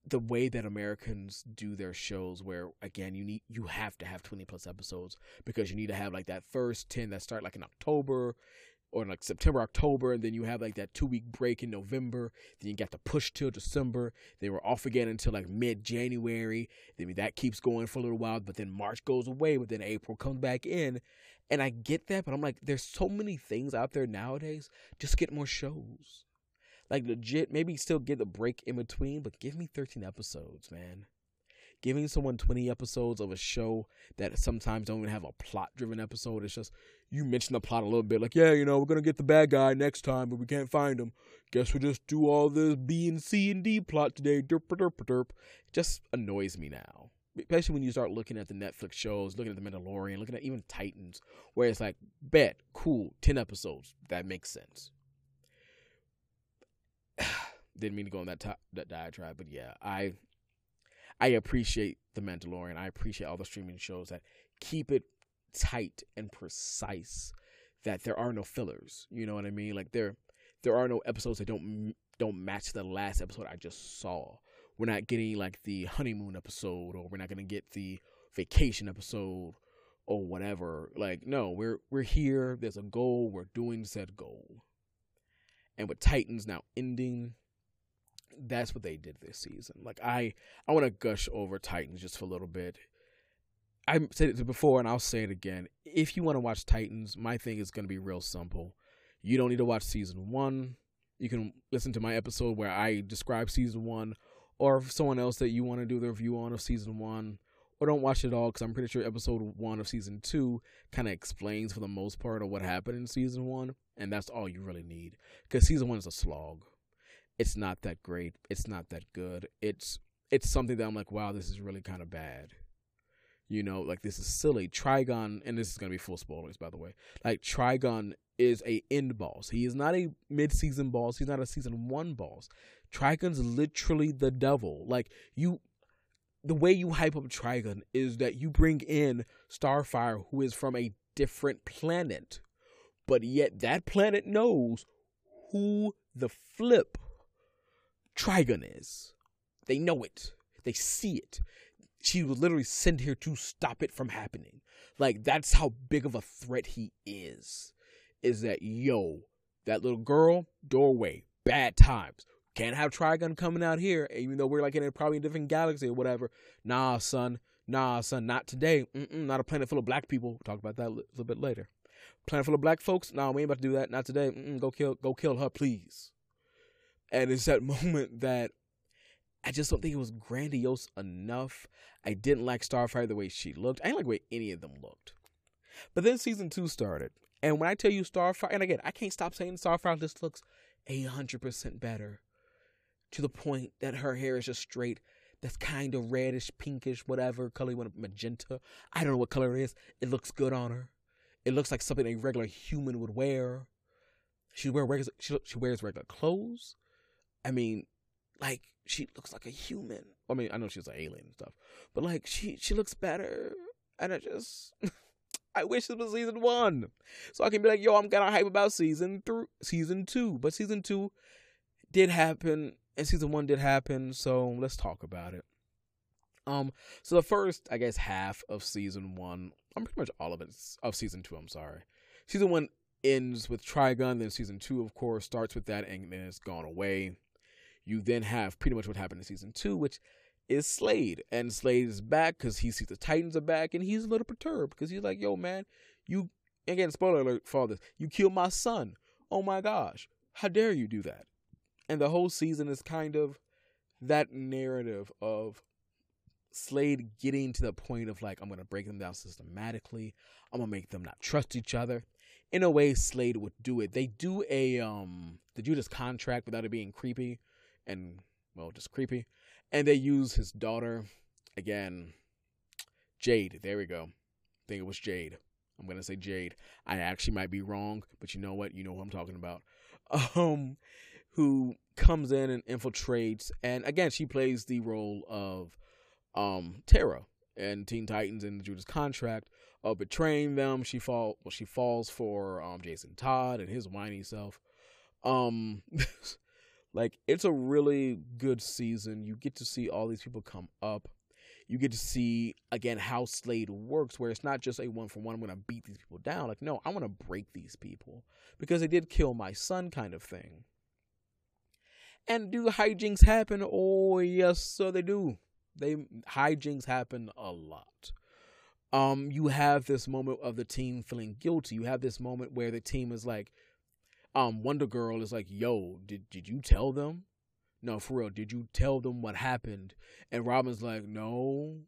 the way that Americans do their shows where again you need you have to have 20 plus episodes because you need to have like that first 10 that start like in October or like September October and then you have like that 2 week break in November. Then you got to push till December. They were off again until like mid January then that keeps going for a little while but then March goes away but then April comes back in. And I get that but I'm like there's so many things out there nowadays. Just get more shows. Like legit, maybe still get a break in between, but give me 13 episodes, man. Giving someone 20 episodes of a show that sometimes don't even have a plot driven episode. It's just you mention the plot a little bit, like, yeah, you know, we're gonna get the bad guy next time, but we can't find him. Guess we'll just do all this B and C and D plot today. Derp derp derp. Just annoys me now especially when you start looking at the Netflix shows, looking at the Mandalorian, looking at even Titans, where it's like, bet, cool, ten episodes, that makes sense. *sighs* didn't mean to go on that top, that diatribe, but yeah, I I appreciate the Mandalorian. I appreciate all the streaming shows that keep it tight and precise. That there are no fillers. You know what I mean? Like there there are no episodes that don't don't match the last episode I just saw. We're not getting like the honeymoon episode, or we're not gonna get the vacation episode, or whatever. Like, no, we're we're here. There's a goal. We're doing said goal. And with Titans now ending, that's what they did this season. Like I, I want to gush over Titans just for a little bit. I said it before, and I'll say it again. If you want to watch Titans, my thing is going to be real simple. You don't need to watch season one. You can listen to my episode where I describe season one, or if someone else that you want to do the review on of season one, or don't watch it all because I'm pretty sure episode one of season two kind of explains for the most part of what happened in season one, and that's all you really need because season one is a slog. It's not that great. It's not that good. It's it's something that I'm like, wow, this is really kind of bad. You know, like this is silly. Trigon, and this is gonna be full spoilers, by the way. Like Trigon is a end boss. He is not a mid-season boss. He's not a season one boss. Trigon's literally the devil. Like you, the way you hype up Trigon is that you bring in Starfire, who is from a different planet, but yet that planet knows who the flip Trigon is. They know it. They see it she was literally sent here to stop it from happening. Like that's how big of a threat he is. Is that yo, that little girl, doorway, bad times. Can't have Trigon coming out here, even though we're like in a probably a different galaxy or whatever. Nah, son. Nah, son. Not today. Mm-mm, not a planet full of black people. We'll talk about that a little bit later. Planet full of black folks. Nah, we ain't about to do that. Not today. Mm-mm, go kill. Go kill her, please. And it's that *laughs* moment that I just don't think it was grandiose enough. I didn't like Starfire the way she looked. I didn't like the way any of them looked. But then season two started. And when I tell you Starfire, and again, I can't stop saying Starfire just looks a hundred percent better. To the point that her hair is just straight. That's kind of reddish, pinkish, whatever color you want, magenta. I don't know what color it is. It looks good on her. It looks like something a regular human would wear. She wear wears she, she wears regular clothes. I mean, like she looks like a human. I mean, I know she's an alien and stuff, but like she she looks better, and I just *laughs* I wish it was season one, so I can be like, yo, I'm kind of hype about season through season two, but season two did happen, and season one did happen. So let's talk about it. Um, so the first, I guess, half of season one, I'm pretty much all of it of season two. I'm sorry, season one ends with Trigon, then season two, of course, starts with that, and then it's gone away you then have pretty much what happened in season two, which is Slade. And Slade is back because he sees the Titans are back and he's a little perturbed because he's like, yo, man, you, again, spoiler alert for this, you killed my son. Oh my gosh, how dare you do that? And the whole season is kind of that narrative of Slade getting to the point of like, I'm going to break them down systematically. I'm going to make them not trust each other. In a way, Slade would do it. They do a, um, the Judas contract without it being creepy and well, just creepy. And they use his daughter again, Jade. There we go. I think it was Jade. I'm gonna say Jade. I actually might be wrong, but you know what? You know who I'm talking about. *laughs* Um, who comes in and infiltrates, and again, she plays the role of um Tara and Teen Titans and Judas Contract of betraying them. She fall well, she falls for um Jason Todd and his whiny self. Um, *laughs* Like it's a really good season. You get to see all these people come up. You get to see again how Slade works, where it's not just a one for one. I'm to beat these people down. Like no, I want to break these people because they did kill my son, kind of thing. And do hijinks happen? Oh yes, so they do. They hijinks happen a lot. Um, you have this moment of the team feeling guilty. You have this moment where the team is like, um Wonder Girl is like, "Yo, did did you tell them? No, for real, did you tell them what happened?" And Robin's like, "No,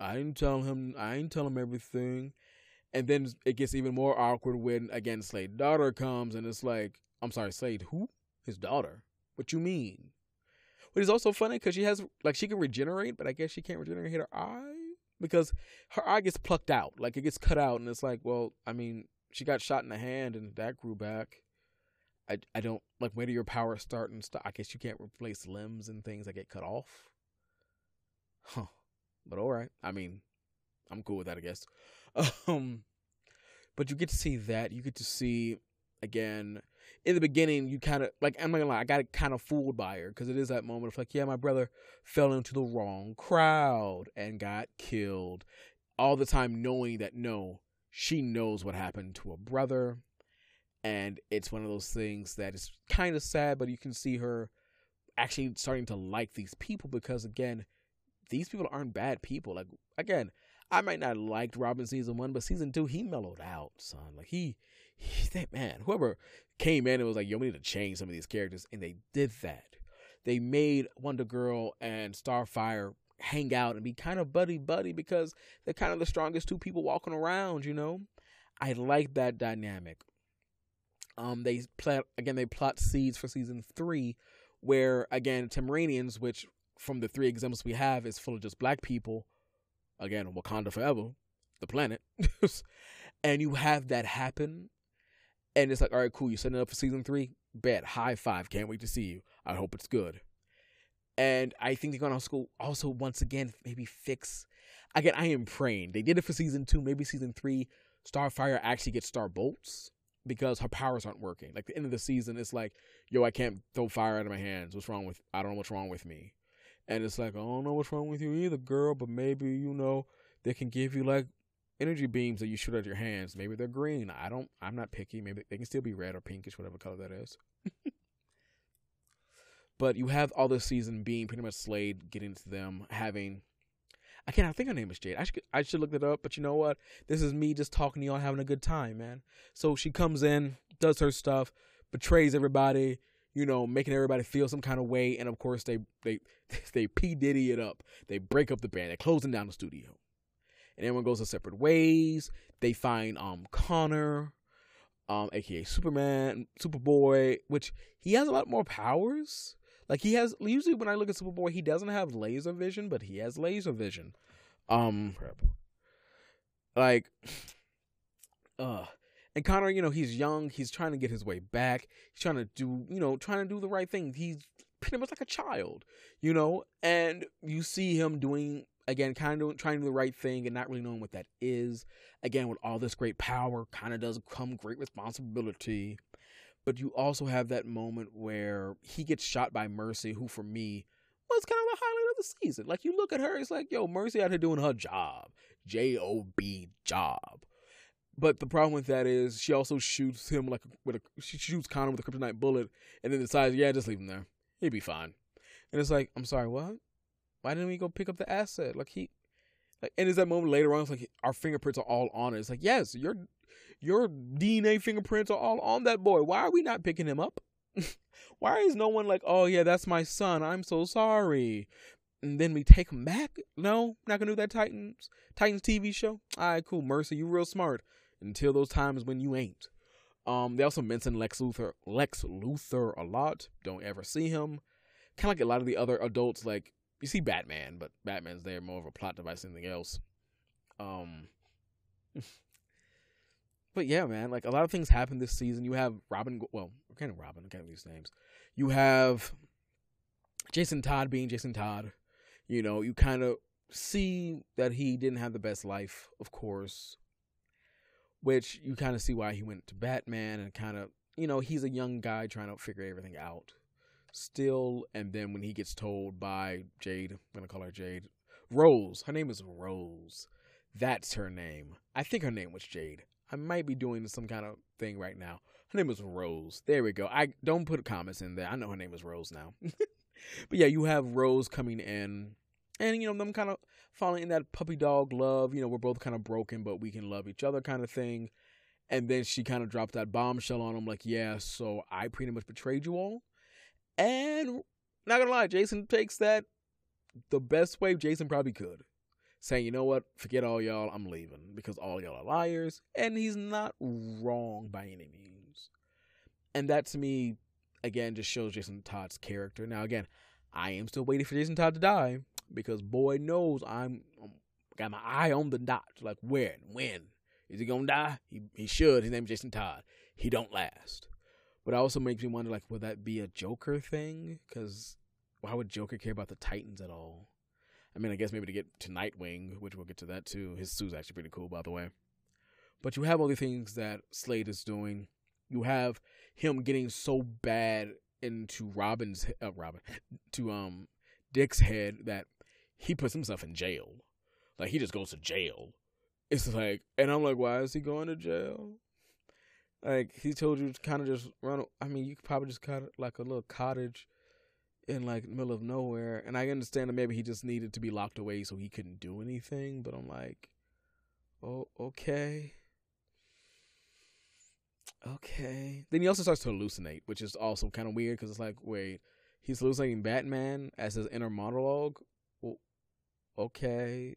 I didn't tell him. I didn't tell him everything." And then it gets even more awkward when again Slade's daughter comes and it's like, "I'm sorry, Slade, who? His daughter? What you mean?" But it's also funny because she has like she can regenerate, but I guess she can't regenerate her eye because her eye gets plucked out, like it gets cut out, and it's like, well, I mean, she got shot in the hand and that grew back. I, I don't like where do your powers start and stop? I guess you can't replace limbs and things that get cut off. Huh. But all right. I mean, I'm cool with that, I guess. *laughs* Um, but you get to see that. You get to see again, in the beginning, you kind of like I'm not gonna lie, I got kind of fooled by her because it is that moment of like, yeah, my brother fell into the wrong crowd and got killed. All the time, knowing that no, she knows what happened to a brother, and it's one of those things that is kind of sad, but you can see her actually starting to like these people because again, these people aren't bad people. Like again, I might not liked Robin season one, but season two he mellowed out, son. Like he, he that man, whoever came in and was like, "Yo, we need to change some of these characters," and they did that. They made Wonder Girl and Starfire hang out and be kind of buddy buddy because they're kind of the strongest two people walking around. You know, I like that dynamic. Um, they plot again. They plot seeds for season three, where again Tamaraneans, which from the three examples we have, is full of just black people again, Wakanda forever, the planet, *laughs* and you have that happen, and it's like, all right, cool, You're setting up for season three, bet, high five, can't wait to see you. I hope it's good. And I think they're gonna also, also once again maybe fix. Again, I am praying they did it for season two, maybe season three. Starfire actually gets star bolts because her powers aren't working. Like the end of the season, it's like, yo, I can't throw fire out of my hands. What's wrong with? I don't know what's wrong with me. And it's like, I don't know what's wrong with you either, girl, but maybe, you know, they can give you like energy beams that you shoot at your hands. Maybe they're green. I don't, I'm not picky. Maybe they can still be red or pinkish, whatever color that is. *laughs* but you have all this season being pretty much Slade getting to them having. I can't. I think her name is Jade. I should. I should look that up. But you know what? This is me just talking to y'all, having a good time, man. So she comes in, does her stuff, betrays everybody you know, making everybody feel some kind of way. And of course, they they *laughs* they P Diddy it up. They break up the band. They're closing down the studio, and everyone goes their separate ways. They find um Connor, um, aka Superman, Superboy, which he has a lot more powers. Like he has usually when I look at Superboy, he doesn't have laser vision, but he has laser vision. Um, like, *sighs* uh, and Connor, you know, he's young. He's trying to get his way back. He's trying to do, you know, trying to do the right thing. He's pretty much like a child, you know. And you see him doing again, kind of trying to do the right thing and not really knowing what that is. Again, with all this great power, kind of does come great responsibility. But you also have that moment where he gets shot by Mercy, who for me was kind of the highlight of the season. Like you look at her, it's like, yo, Mercy out here doing her job, J O B job. But the problem with that is she also shoots him like with a she shoots Connor with a kryptonite bullet and then decides, yeah, just leave him there. He'd be fine. And it's like, I'm sorry, what? Why didn't we go pick up the asset? Like he like and is that moment later on it's like our fingerprints are all on it. It's like, yes, your your DNA fingerprints are all on that boy. Why are we not picking him up? *laughs* Why is no one like, oh yeah, that's my son. I'm so sorry. And then we take him back? No, not gonna do that Titans Titans TV show. All right, cool. Mercy, you real smart until those times when you ain't. Um, they also mention Lex Luthor, Lex Luthor a lot. Don't ever see him. Kind of like a lot of the other adults, like you see Batman, but Batman's there more of a plot device than anything else. Um, *laughs* but yeah, man, like a lot of things happen this season. You have Robin, well, kind of Robin, I can't use names. You have Jason Todd being Jason Todd. You know, you kind of see that he didn't have the best life, of course which you kind of see why he went to Batman and kind of, you know, he's a young guy trying to figure everything out still. And then when he gets told by Jade, I'm going to call her Jade, Rose, her name is Rose. That's her name. I think her name was Jade. I might be doing some kind of thing right now. Her name is Rose. There we go. I don't put comments in there. I know her name is Rose now. *laughs* but yeah, you have Rose coming in and you know them kind of falling in that puppy dog love. You know, we're both kind of broken, but we can love each other kind of thing. And then she kind of dropped that bombshell on him, like, yeah, so I pretty much betrayed you all. And not gonna lie, Jason takes that the best way Jason probably could. Saying, you know what, forget all y'all, I'm leaving because all y'all are liars. And he's not wrong by any means. And that to me, again, just shows Jason Todd's character. Now, again, I am still waiting for Jason Todd to die because boy knows I'm, I'm got my eye on the dot. Like when, when is he gonna die? He he should. His name's Jason Todd. He don't last. But it also makes me wonder, like, would that be a Joker thing? Because why would Joker care about the Titans at all? I mean, I guess maybe to get to Nightwing, which we'll get to that too. His suit's actually pretty cool, by the way. But you have all the things that Slade is doing. you have him getting so bad into Robin's uh, Robin to um Dick's head that he puts himself in jail. Like he just goes to jail. It's like, and I'm like, why is he going to jail? Like he told you to kind of just run. I mean, you could probably just cut like a little cottage in like the middle of nowhere. And I understand that maybe he just needed to be locked away so he couldn't do anything. But I'm like, oh, okay. Okay. Then he also starts to hallucinate, which is also kind of weird because it's like, wait, he's hallucinating Batman as his inner monologue. Well, okay.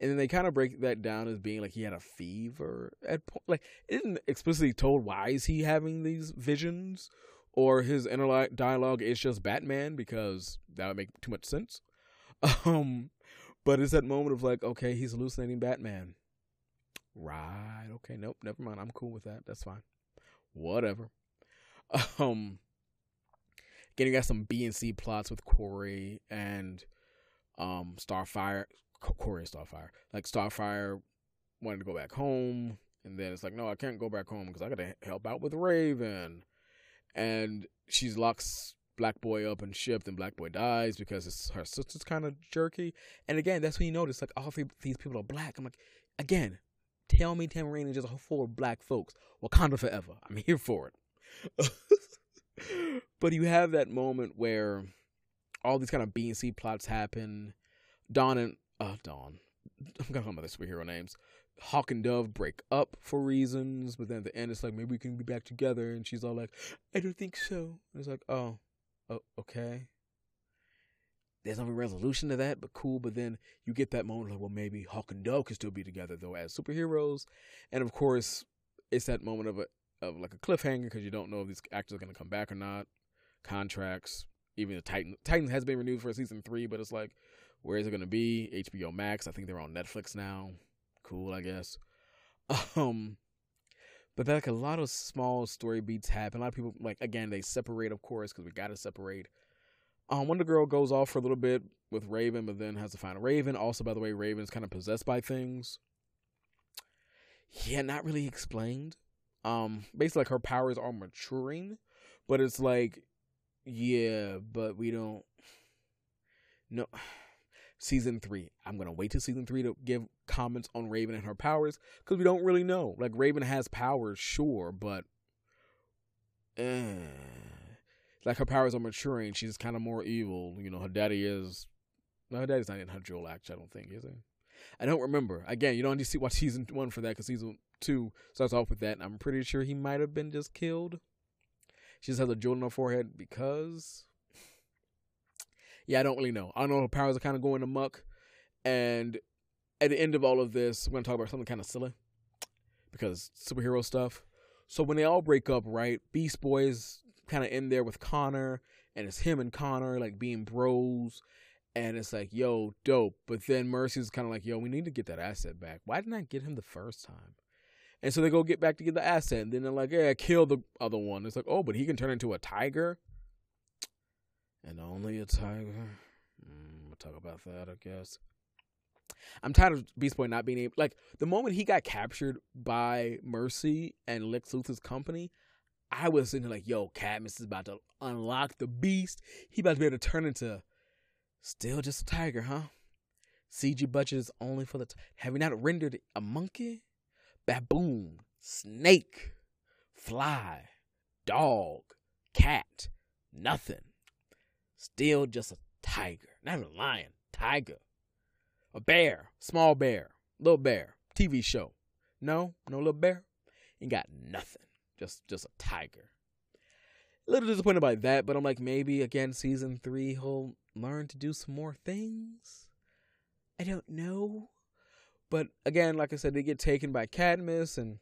And then they kind of break that down as being like he had a fever at point. Like it isn't explicitly told why is he having these visions, or his inner dialogue is just Batman because that would make too much sense. *laughs* Um, but it's that moment of like, okay, he's hallucinating Batman. Right. Okay. Nope. Never mind. I'm cool with that. That's fine. Whatever. *laughs* Um. Getting got some B and C plots with Kory and um Starfire. Kory and Starfire. Like Starfire wanted to go back home, and then it's like, no, I can't go back home because I got to help out with Raven, and she locks Black Boy up and shipped, and Black Boy dies because it's, her sister's kind of jerky. And again, that's when you notice like all these people are black. I'm like, again, Tell me Tamaran is just a full of black folks. Wakanda forever. I'm *laughs* here for it. *laughs* but you have that moment where all these kind of B and C plots happen. Dawn and uh Dawn. *laughs* I'm gonna call them other superhero names. Hawk and Dove break up for reasons, but then at the end it's like maybe we can be back together, and she's all like, "I don't think so." And it's like, "Oh, oh, okay." there's no resolution to that, but cool. But then you get that moment like, well, maybe Hawk and Dove can still be together though as superheroes, and of course, it's that moment of a of like a cliffhanger because you don't know if these actors are to come back or not. Contracts, even the Titan Titan has been renewed for season three, but it's like, where is it to be? HBO Max. I think they're on Netflix now. Cool, I guess. *laughs* Um, but like a lot of small story beats happen. A lot of people like again they separate, of course, because we got to separate um, Wonder Girl goes off for a little bit with Raven, but then has to find Raven. Also, by the way, Raven's kind of possessed by things. Yeah, not really explained. Um, basically, like her powers are maturing, but it's like, yeah, but we don't. *sighs* No, season three. I'm gonna wait till season three to give comments on Raven and her powers because we don't really know. Like Raven has powers, sure, but. Uh, like her powers are maturing. She's kind of more evil. You know, her daddy is. No, her daddy's not in her dual act. I don't think is he. I don't remember. Again, you don't need to see watch season one for that because season two starts off with that. And I'm pretty sure he might have been just killed. She just has a jewel on her forehead because. Yeah, I don't really know. I don't know. Her powers are kind of going amok, and at the end of all of this, we're gonna talk about something kind of silly because superhero stuff. So when they all break up, right? Beast Boys kind of in there with Connor, and it's him and Connor like being bros, and it's like, yo, dope. But then Mercy's kind of like, yo, we need to get that asset back. Why didn't I get him the first time? And so they go get back to get the asset, and then they're like, yeah, kill the other one. It's like, oh, but he can turn into a tiger, and only a tiger. Mm, we'll talk about that, I guess. I'm tired of Beast Boy not being able like the moment he got captured by Mercy and Lex Luthor's company, I was sitting like, yo, Cadmus is about to unlock the beast. He about to be able to turn into still just a tiger, huh? CG budget is only for the. T- Have we not rendered a monkey, baboon, snake, fly, dog, cat, nothing? Still just a tiger, not even a lion, tiger, a bear, small bear, little bear, TV show. No, no little bear. Ain't got nothing just just a tiger. A little disappointed by that, but I'm like maybe again season three he'll learn to do some more things. I don't know, but again, like I said, they get taken by Cadmus, and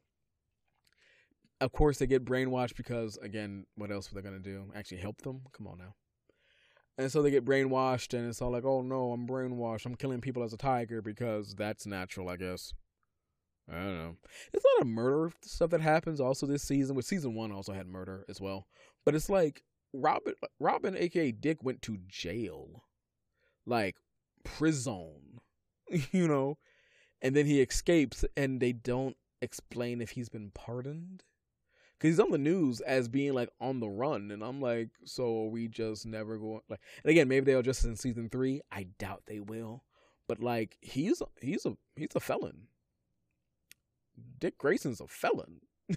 of course they get brainwashed because again, what else were they gonna do? Actually help them? Come on now. And so they get brainwashed, and it's all like, oh no, I'm brainwashed. I'm killing people as a tiger because that's natural, I guess. I don't know. There's a lot of murder stuff that happens also this season. With season one also had murder as well. But it's like Robin Robin aka Dick went to jail. Like prison. *laughs* you know? And then he escapes and they don't explain if he's been pardoned. Because he's on the news as being like on the run, and I'm like, so are we just never going? Like, and again, maybe they'll just in season three. I doubt they will, but like he's he's a he's a felon. Dick Grayson's a felon. *laughs*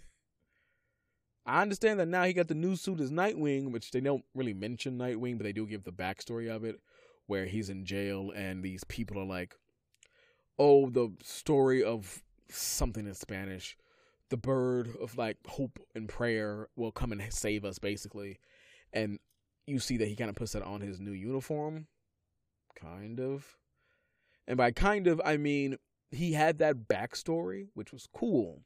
I understand that now he got the new suit as Nightwing, which they don't really mention Nightwing, but they do give the backstory of it, where he's in jail and these people are like, "Oh, the story of something in Spanish." The bird of like hope and prayer will come and save us basically. And you see that he kind of puts that on his new uniform. Kind of. And by kind of i mean he had that backstory which was cool.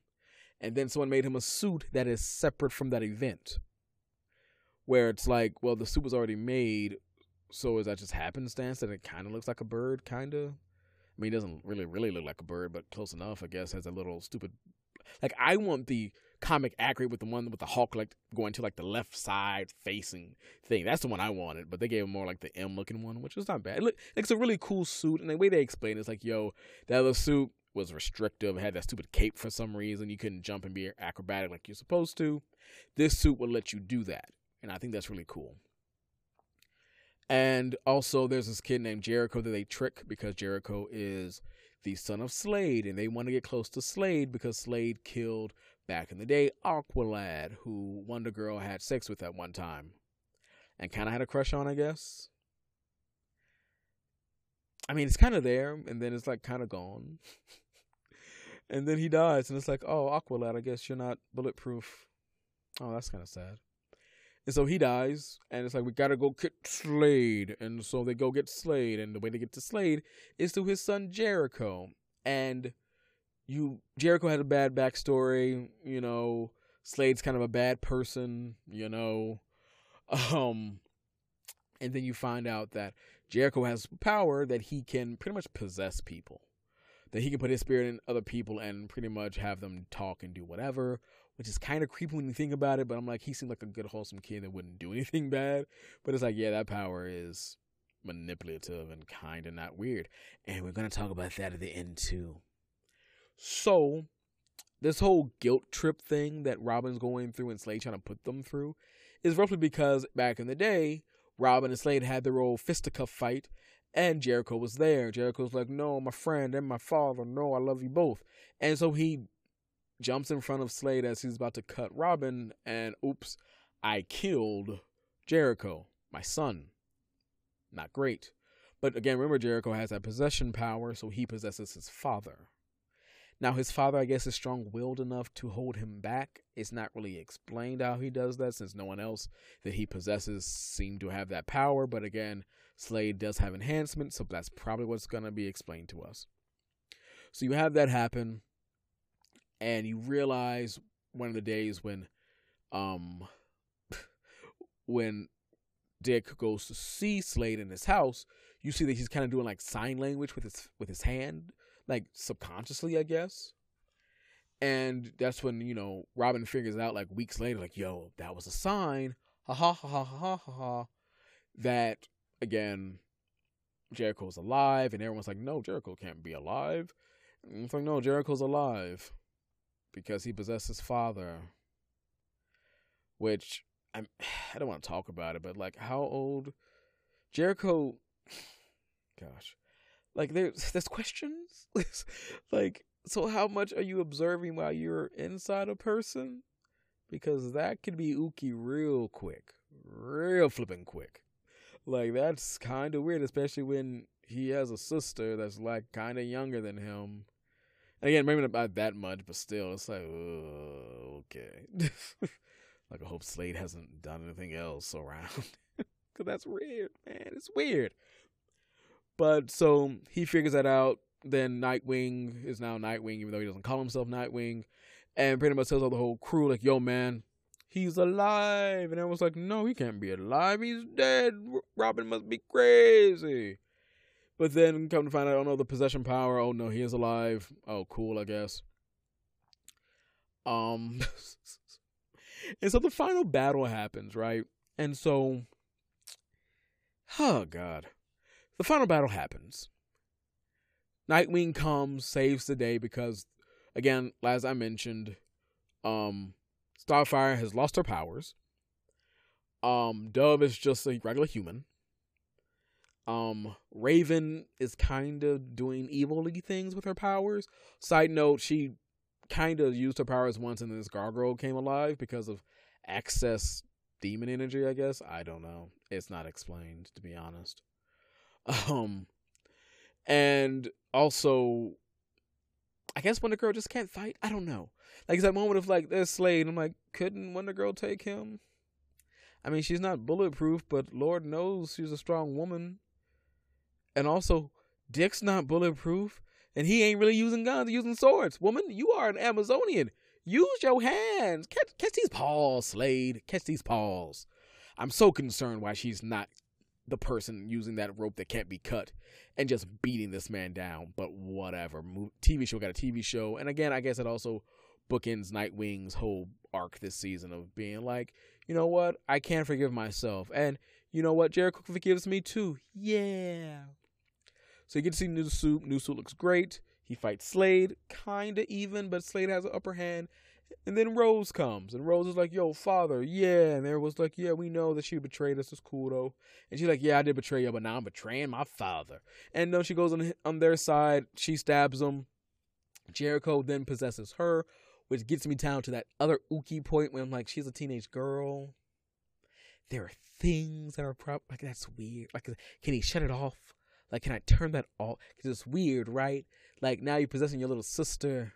And then someone made him a suit that is separate from that event. Where it's like well the suit was already made so is that just happenstance that it kind of looks like a bird kind of I mean, he doesn't really, really look like a bird, but close enough, I guess. Has a little stupid like I want the comic accurate with the one with the Hulk like going to like the left side facing thing. That's the one I wanted, but they gave him more like the M looking one, which was not bad. It it's a really cool suit, and the way they explain it is like, yo, that other suit was restrictive, had that stupid cape for some reason. You couldn't jump and be acrobatic like you're supposed to. This suit will let you do that, and I think that's really cool. And also, there's this kid named Jericho that they trick because Jericho is the son of Slade, and they want to get close to Slade because Slade killed back in the day Aqualad, who Wonder Girl had sex with at one time, and kind of had a crush on, I guess. I mean, it's kind of there, and then it's like kind of gone. *laughs* and then he dies, and it's like, oh, Aqualad, I guess you're not bulletproof. Oh, that's kind of sad. And so he dies, and it's like, we gotta go get Slade. And so they go get Slade, and the way they get to Slade is through his son Jericho. And you Jericho had a bad backstory, you know, Slade's kind of a bad person, you know. Um and then you find out that Jericho has power that he can pretty much possess people. That he can put his spirit in other people and pretty much have them talk and do whatever which is kind of creepy when you think about it. But I'm like, he seemed like a good, wholesome kid that wouldn't do anything *laughs* bad. But it's like, yeah, that power is manipulative and kind of not weird. And we're going to talk about that at the end, too. So, this whole guilt trip thing that Robin's going through and Slade trying to put them through is roughly because back in the day, Robin and Slade had their old fisticuff fight, and Jericho was there. Jericho's like, No, my friend and my father, no, I love you both. And so he jumps in front of Slade as he's about to cut Robin, and oops, I killed Jericho, my son. Not great. But again, remember, Jericho has that possession power, so he possesses his father. Now, his father, I guess, is strong willed enough to hold him back. It's not really explained how he does that, since no one else that he possesses seem to have that power. But again, Slade does have enhancement, so that's probably what's going to be explained to us. So you have that happen and you realize one of the days when um when Dick goes to see Slade in his house, you see that he's kind of doing like sign language with his with his hand, like subconsciously, I guess. And that's when you know Robin figures out like weeks later, like, "Yo, that was a sign." Ha ha ha ha ha ha ha. That again, Jericho's alive, and everyone's like, "No, Jericho can't be alive." And it's like, "No, Jericho's alive." Because he possessed his father. Which I'm, *sighs* I don't want to talk about it, but like how old Jericho? *sighs* Gosh, like there's *laughs* there's questions. *laughs* like so, how much are you observing while you're inside a person? Because that could be ooky real quick, real flipping quick. Like that's kind of weird, especially when he has a sister that's like kind of younger than him again, maybe not by that much, but still, it's like, okay. *laughs* like, I hope Slade hasn't done anything else around. *laughs* Because that's weird, man. It's weird. But so he figures that out. Then Nightwing is now Nightwing, even though he doesn't call himself Nightwing. And pretty much tells all the whole crew, like, yo, man, he's alive. And everyone's like, no, he can't be alive. He's dead. Robin must be crazy. But then come to find out, oh no, the possession power. Oh no, he is alive. Oh, cool, I guess. Um, *laughs* and so the final battle happens, right? And so, oh god, the final battle happens. Nightwing comes, saves the day because, again, as I mentioned, um, Starfire has lost her powers. Um, Dove is just a regular human. Um, Raven is kind of doing evilly things with her powers. Side note, she kind of used her powers once and then this gargoyle came alive because of excess demon energy, I guess. I don't know. It's not explained, to be honest. Um, and also, I guess Wonder Girl just can't fight. I don't know. Like it's that moment of like there's Slade. I'm like, couldn't Wonder Girl take him? I mean, she's not bulletproof, but Lord knows she's a strong woman. And also, Dick's not bulletproof, and he ain't really using guns, using swords. Woman, you are an Amazonian. Use your hands. Catch, catch these paws, Slade. Catch these paws. I'm so concerned why she's not the person using that rope that can't be cut and just beating this man down. But whatever. TV show got a TV show. And again, I guess it also bookends Nightwing's whole arc this season of being like, you know what? I can't forgive myself. And you know what? Jericho forgives me too. Yeah. So you get to see New Suit. New Suit looks great. He fights Slade, kinda even, but Slade has an upper hand. And then Rose comes, and Rose is like, "Yo, father, yeah." And there was like, "Yeah, we know that she betrayed us. It's cool though." And she's like, "Yeah, I did betray you, but now I'm betraying my father." And then she goes on on their side. She stabs him. Jericho then possesses her, which gets me down to that other ookie point where I'm like, she's a teenage girl. There are things that are prop like that's weird. Like, can he shut it off? Like, can I turn that off? Because it's weird, right? Like, now you're possessing your little sister.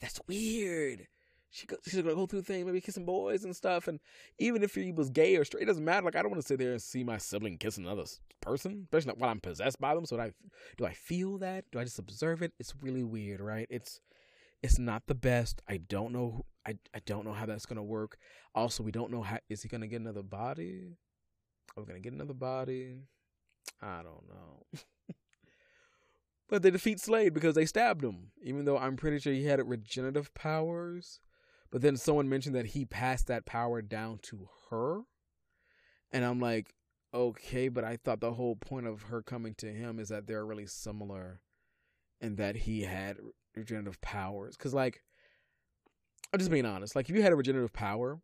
That's weird. She go, she's gonna go through things, maybe kissing boys and stuff. And even if he was gay or straight, it doesn't matter. Like, I don't want to sit there and see my sibling kiss another person, especially while I'm possessed by them. So, do I do I feel that? Do I just observe it? It's really weird, right? It's it's not the best. I don't know. I I don't know how that's gonna work. Also, we don't know how is he gonna get another body? Are we gonna get another body? I don't know. *laughs* but they defeat Slade because they stabbed him, even though I'm pretty sure he had regenerative powers. But then someone mentioned that he passed that power down to her. And I'm like, okay, but I thought the whole point of her coming to him is that they're really similar and that he had regenerative powers. Because, like, I'm just being honest. Like, if you had a regenerative power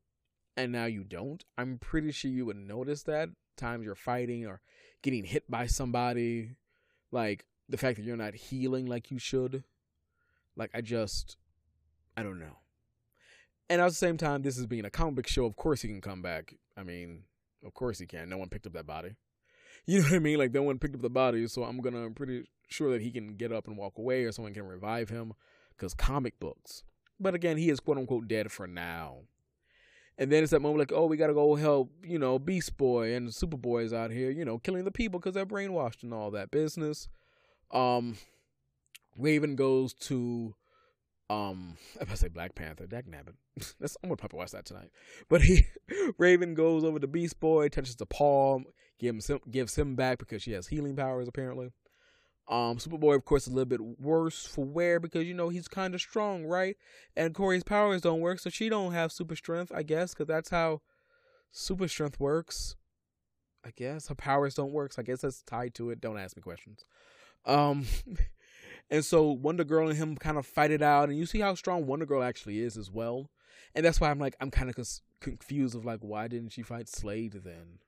and now you don't, I'm pretty sure you would notice that times you're fighting or getting hit by somebody, like the fact that you're not healing like you should. Like I just I don't know. And at the same time, this is being a comic book show, of course he can come back. I mean, of course he can. No one picked up that body. *laughs* You know what I mean? Like no one picked up the body, so I'm gonna I'm pretty sure that he can get up and walk away or someone can revive him. Because comic books. But again, he is quote unquote dead for now. And then it's that moment like, oh, we got to go help, you know, Beast Boy and Superboy's out here, you know, killing the people because they're brainwashed and all that business. Um, Raven goes to, um, *laughs* I say Black Panther, Dak Nabbit. *laughs* That's I'm gonna probably watch that tonight. But he, *laughs* Raven goes over to Beast Boy, touches the palm, gives him gives him back because she has healing powers apparently. Um, Superboy, of course, a little bit worse for wear because you know he's kind of strong, right? And Kory's powers don't work, so she don't have super strength, I guess, because that's how super strength works. I guess her powers don't work, so I guess that's tied to it. Don't ask me questions. Um, *laughs* and so Wonder Girl and him kind of fight it out, and you see how strong Wonder Girl actually is as well. And that's why I'm like, I'm kind of cons- confused of like, why didn't she fight Slade then?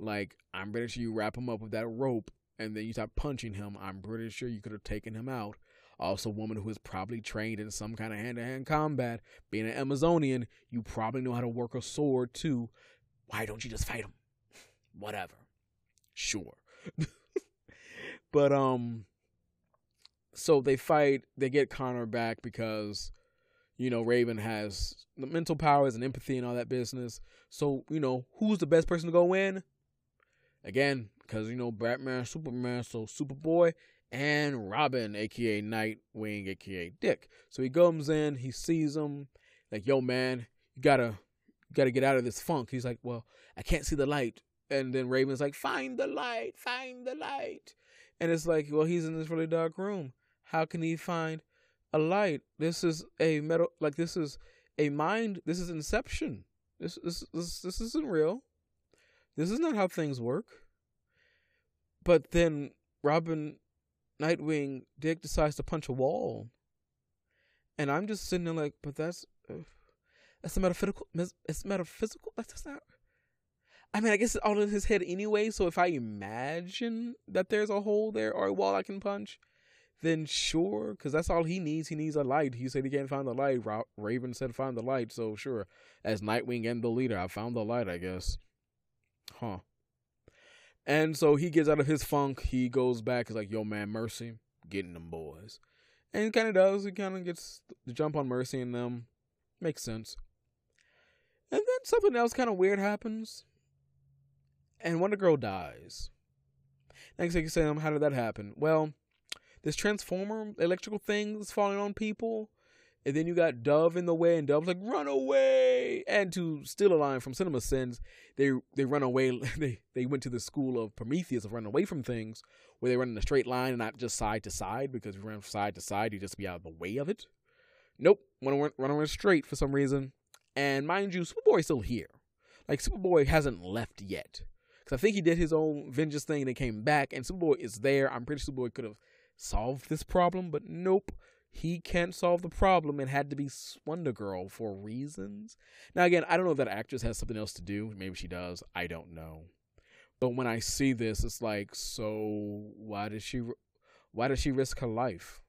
Like, I'm pretty sure you wrap him up with that rope and then you start punching him, I'm pretty sure you could have taken him out. Also, a woman who is probably trained in some kind of hand to hand combat. Being an Amazonian, you probably know how to work a sword too. Why don't you just fight him? Whatever. Sure. *laughs* but, um, so they fight, they get Connor back because, you know, Raven has the mental powers and empathy and all that business. So, you know, who's the best person to go in? Again, because you know Batman, Superman, so Superboy and Robin, aka Nightwing, aka Dick. So he comes in, he sees him, like, "Yo, man, you gotta, you gotta get out of this funk." He's like, "Well, I can't see the light," and then Raven's like, "Find the light, find the light," and it's like, "Well, he's in this really dark room. How can he find a light? This is a metal, like this is a mind. This is Inception. This this this this isn't real. This is not how things work." But then Robin, Nightwing, Dick decides to punch a wall. And I'm just sitting there like, but that's uh, that's a metaphysical. It's metaphysical. That's not. I mean, I guess it's all in his head anyway. So if I imagine that there's a hole there or a wall I can punch, then sure, because that's all he needs. He needs a light. He said he can't find the light. Raven said find the light. So sure, as Nightwing and the leader, I found the light. I guess. Huh. And so he gets out of his funk. He goes back. He's like, "Yo, man, Mercy, getting them boys," and he kind of does. He kind of gets the jump on Mercy and them. Makes sense. And then something else kind of weird happens, and Wonder Girl dies. Next thing you say, um, how did that happen? Well, this transformer electrical thing is falling on people. And then you got Dove in the way, and Dove's like, "Run away!" And to steal a line from Cinema Sins, they they run away. *laughs* They they went to the school of Prometheus of running away from things, where they run in a straight line and not just side to side. Because if you run side to side, you just be out of the way of it. Nope, want to run around straight for some reason. And mind you, Superboy's still here. Like Superboy hasn't left yet, because I think he did his own vengeance thing and they came back, and Superboy is there. I'm pretty sure Superboy could have solved this problem, but nope. He can't solve the problem and had to be Wonder Girl for reasons. Now, again, I don't know if that actress has something else to do. Maybe she does. I don't know. But when I see this, it's like, so why did she, why did she risk her life?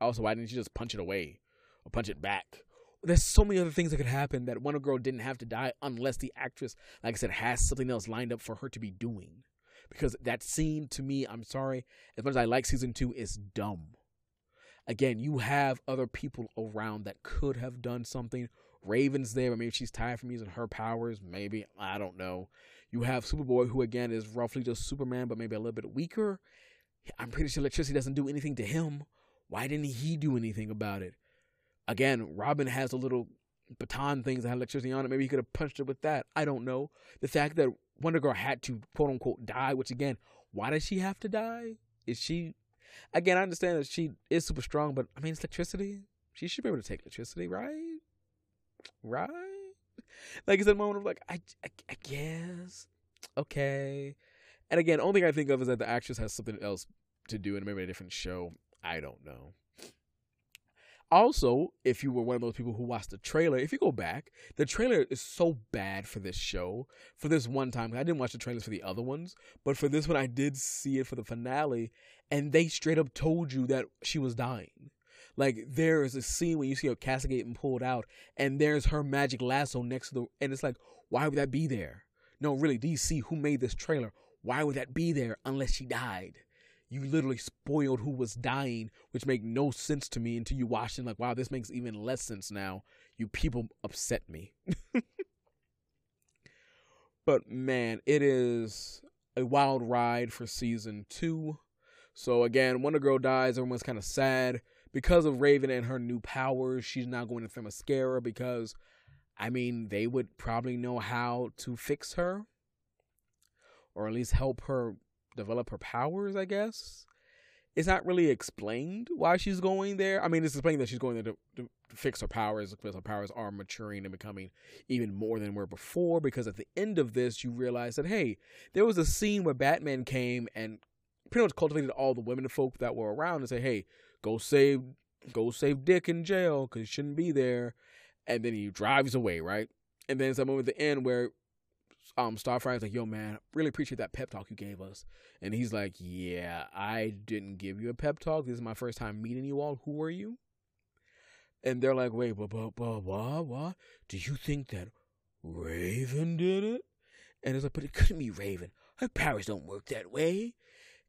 Also, why didn't she just punch it away or punch it back? There's so many other things that could happen that Wonder Girl didn't have to die unless the actress, like I said, has something else lined up for her to be doing because that scene to me, I'm sorry, as much as I like season two, is dumb. Again, you have other people around that could have done something. Raven's there, but maybe she's tired from using her powers. Maybe I don't know. You have Superboy, who again is roughly just Superman, but maybe a little bit weaker. I'm pretty sure electricity doesn't do anything to him. Why didn't he do anything about it? Again, Robin has a little baton things that had electricity on it. Maybe he could have punched it with that. I don't know. The fact that Wonder Girl had to quote unquote die, which again, why does she have to die? Is she again, I understand that she is super strong, but I mean it's electricity. She should be able to take electricity, right? Right? Like it's a moment of like, I, I, I guess. Okay. And again, only thing I think of is that the actress has something else to do in maybe a different show. I don't know. Also, if you were one of those people who watched the trailer, if you go back, the trailer is so bad for this show. For this one time, I didn't watch the trailers for the other ones, but for this one, I did see it for the finale, and they straight up told you that she was dying. Like there is a scene when you see her casket getting pulled out, and there's her magic lasso next to the, and it's like, why would that be there? No, really, DC, who made this trailer? Why would that be there unless she died? You literally spoiled who was dying, which made no sense to me until you watched it. Like, wow, this makes even less sense now. You people upset me. *laughs* but man, it is a wild ride for season two. So again, Wonder Girl dies. Everyone's kind of sad because of Raven and her new powers. She's not going to Themyscira because, I mean, they would probably know how to fix her, or at least help her develop her powers, I guess. It's not really explained why she's going there. I mean, it's explained that she's going there to, to, fix her powers because her powers are maturing and becoming even more than were before. Because at the end of this, you realize that, hey, there was a scene where Batman came and pretty much cultivated all the women folk that were around and say, hey, go save, go save Dick in jail because he shouldn't be there. And then he drives away, right? And then it's a moment at the end where um Starfire's like, yo man, really appreciate that pep talk you gave us. And he's like, Yeah, I didn't give you a pep talk. This is my first time meeting you all. Who are you? And they're like, wait, but but but what what? Do you think that Raven did it? And it's like, but it couldn't be Raven. Her powers don't work that way.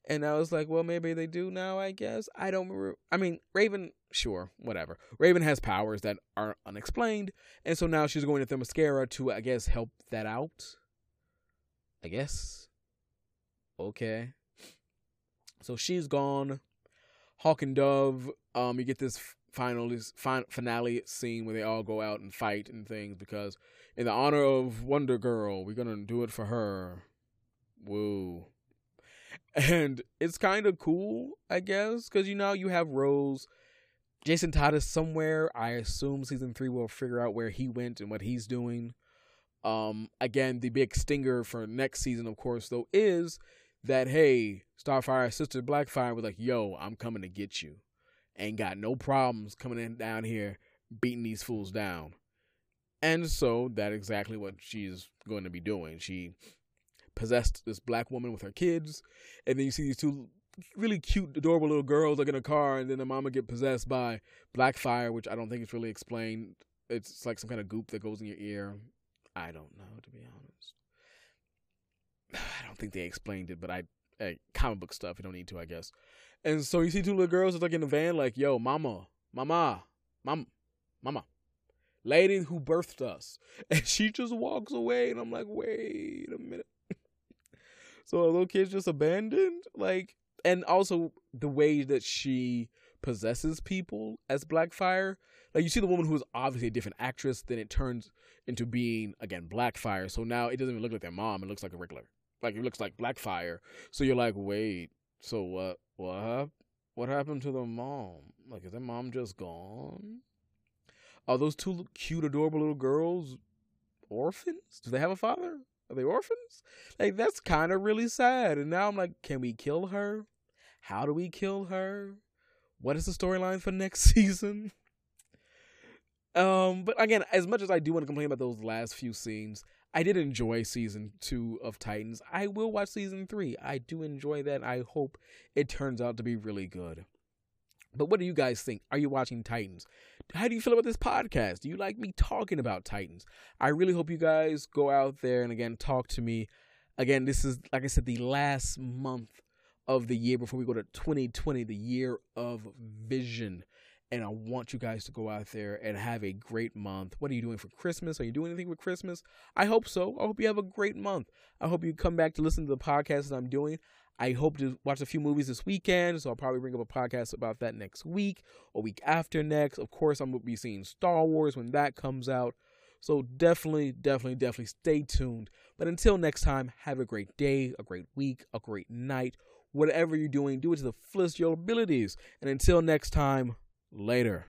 And I was like, well, maybe they do now, I guess. I don't remember. I mean, Raven, sure, whatever. Raven has powers that are unexplained. And so now she's going to Themyscira to, I guess, help that out. I guess. Okay. So she's gone. Hawk and Dove. Um, you get this final finale scene where they all go out and fight and things because in the honor of Wonder Girl, we're gonna do it for her. Woo. And it's kind of cool, I guess, because you know you have Rose. Jason Todd is somewhere. I assume season three will figure out where he went and what he's doing. Um, again, the big stinger for next season, of course, though, is that hey, Starfire sister Blackfire was like, "Yo, I'm coming to get you," ain't got no problems coming in down here beating these fools down. And so that's exactly what she's going to be doing. She possessed this black woman with her kids, and then you see these two really cute, adorable little girls like in a car, and then the mama get possessed by Blackfire, which I don't think is really explained. It's like some kind of goop that goes in your ear. I don't know, to be honest. *sighs* I don't think they explained it, but I hey, comic book stuff. You don't need to, I guess. And so you see two little girls like in the van, like, "Yo, mama, mama, mama, mama." lady who birthed us. *laughs* And she just walks away, and I'm like, wait a minute. *laughs* so a little kid's just abandoned? Like, and also the way that she possesses people as Blackfire. Like, you see the woman who is obviously a different actress, then it turns into being, again, Blackfire. So now it doesn't even look like their mom, it looks like a regular. Like, it looks like Blackfire. So you're like, wait, so what? What? What happened to the mom? Like, is their mom just gone? Are those two cute, adorable little girls orphans? Do they have a father? Are they orphans? Like that's kind of really sad. And now I'm like, can we kill her? How do we kill her? What is the storyline for next *laughs* season? Um, but again, as much as I do want to complain about those last few scenes, I did enjoy season two of Titans. I will watch season three. I do enjoy that. I hope it turns out to be really good. But what do you guys think? Are you watching Titans? How do you feel about this podcast? Do you like me talking about Titans? I really hope you guys go out there and again talk to me. Again, this is like I said, the last month of the year before we go to 2020, the year of vision. And I want you guys to go out there and have a great month. What are you doing for Christmas? Are you doing anything with Christmas? I hope so. I hope you have a great month. I hope you come back to listen to the podcast that I'm doing. I hope to watch a few movies this weekend, so I'll probably bring up a podcast about that next week or week after next. Of course, I'm going to be seeing Star Wars when that comes out. So definitely, definitely, definitely stay tuned. But until next time, have a great day, a great week, a great night. Whatever you're doing, do it to the fullest your abilities. And until next time, later.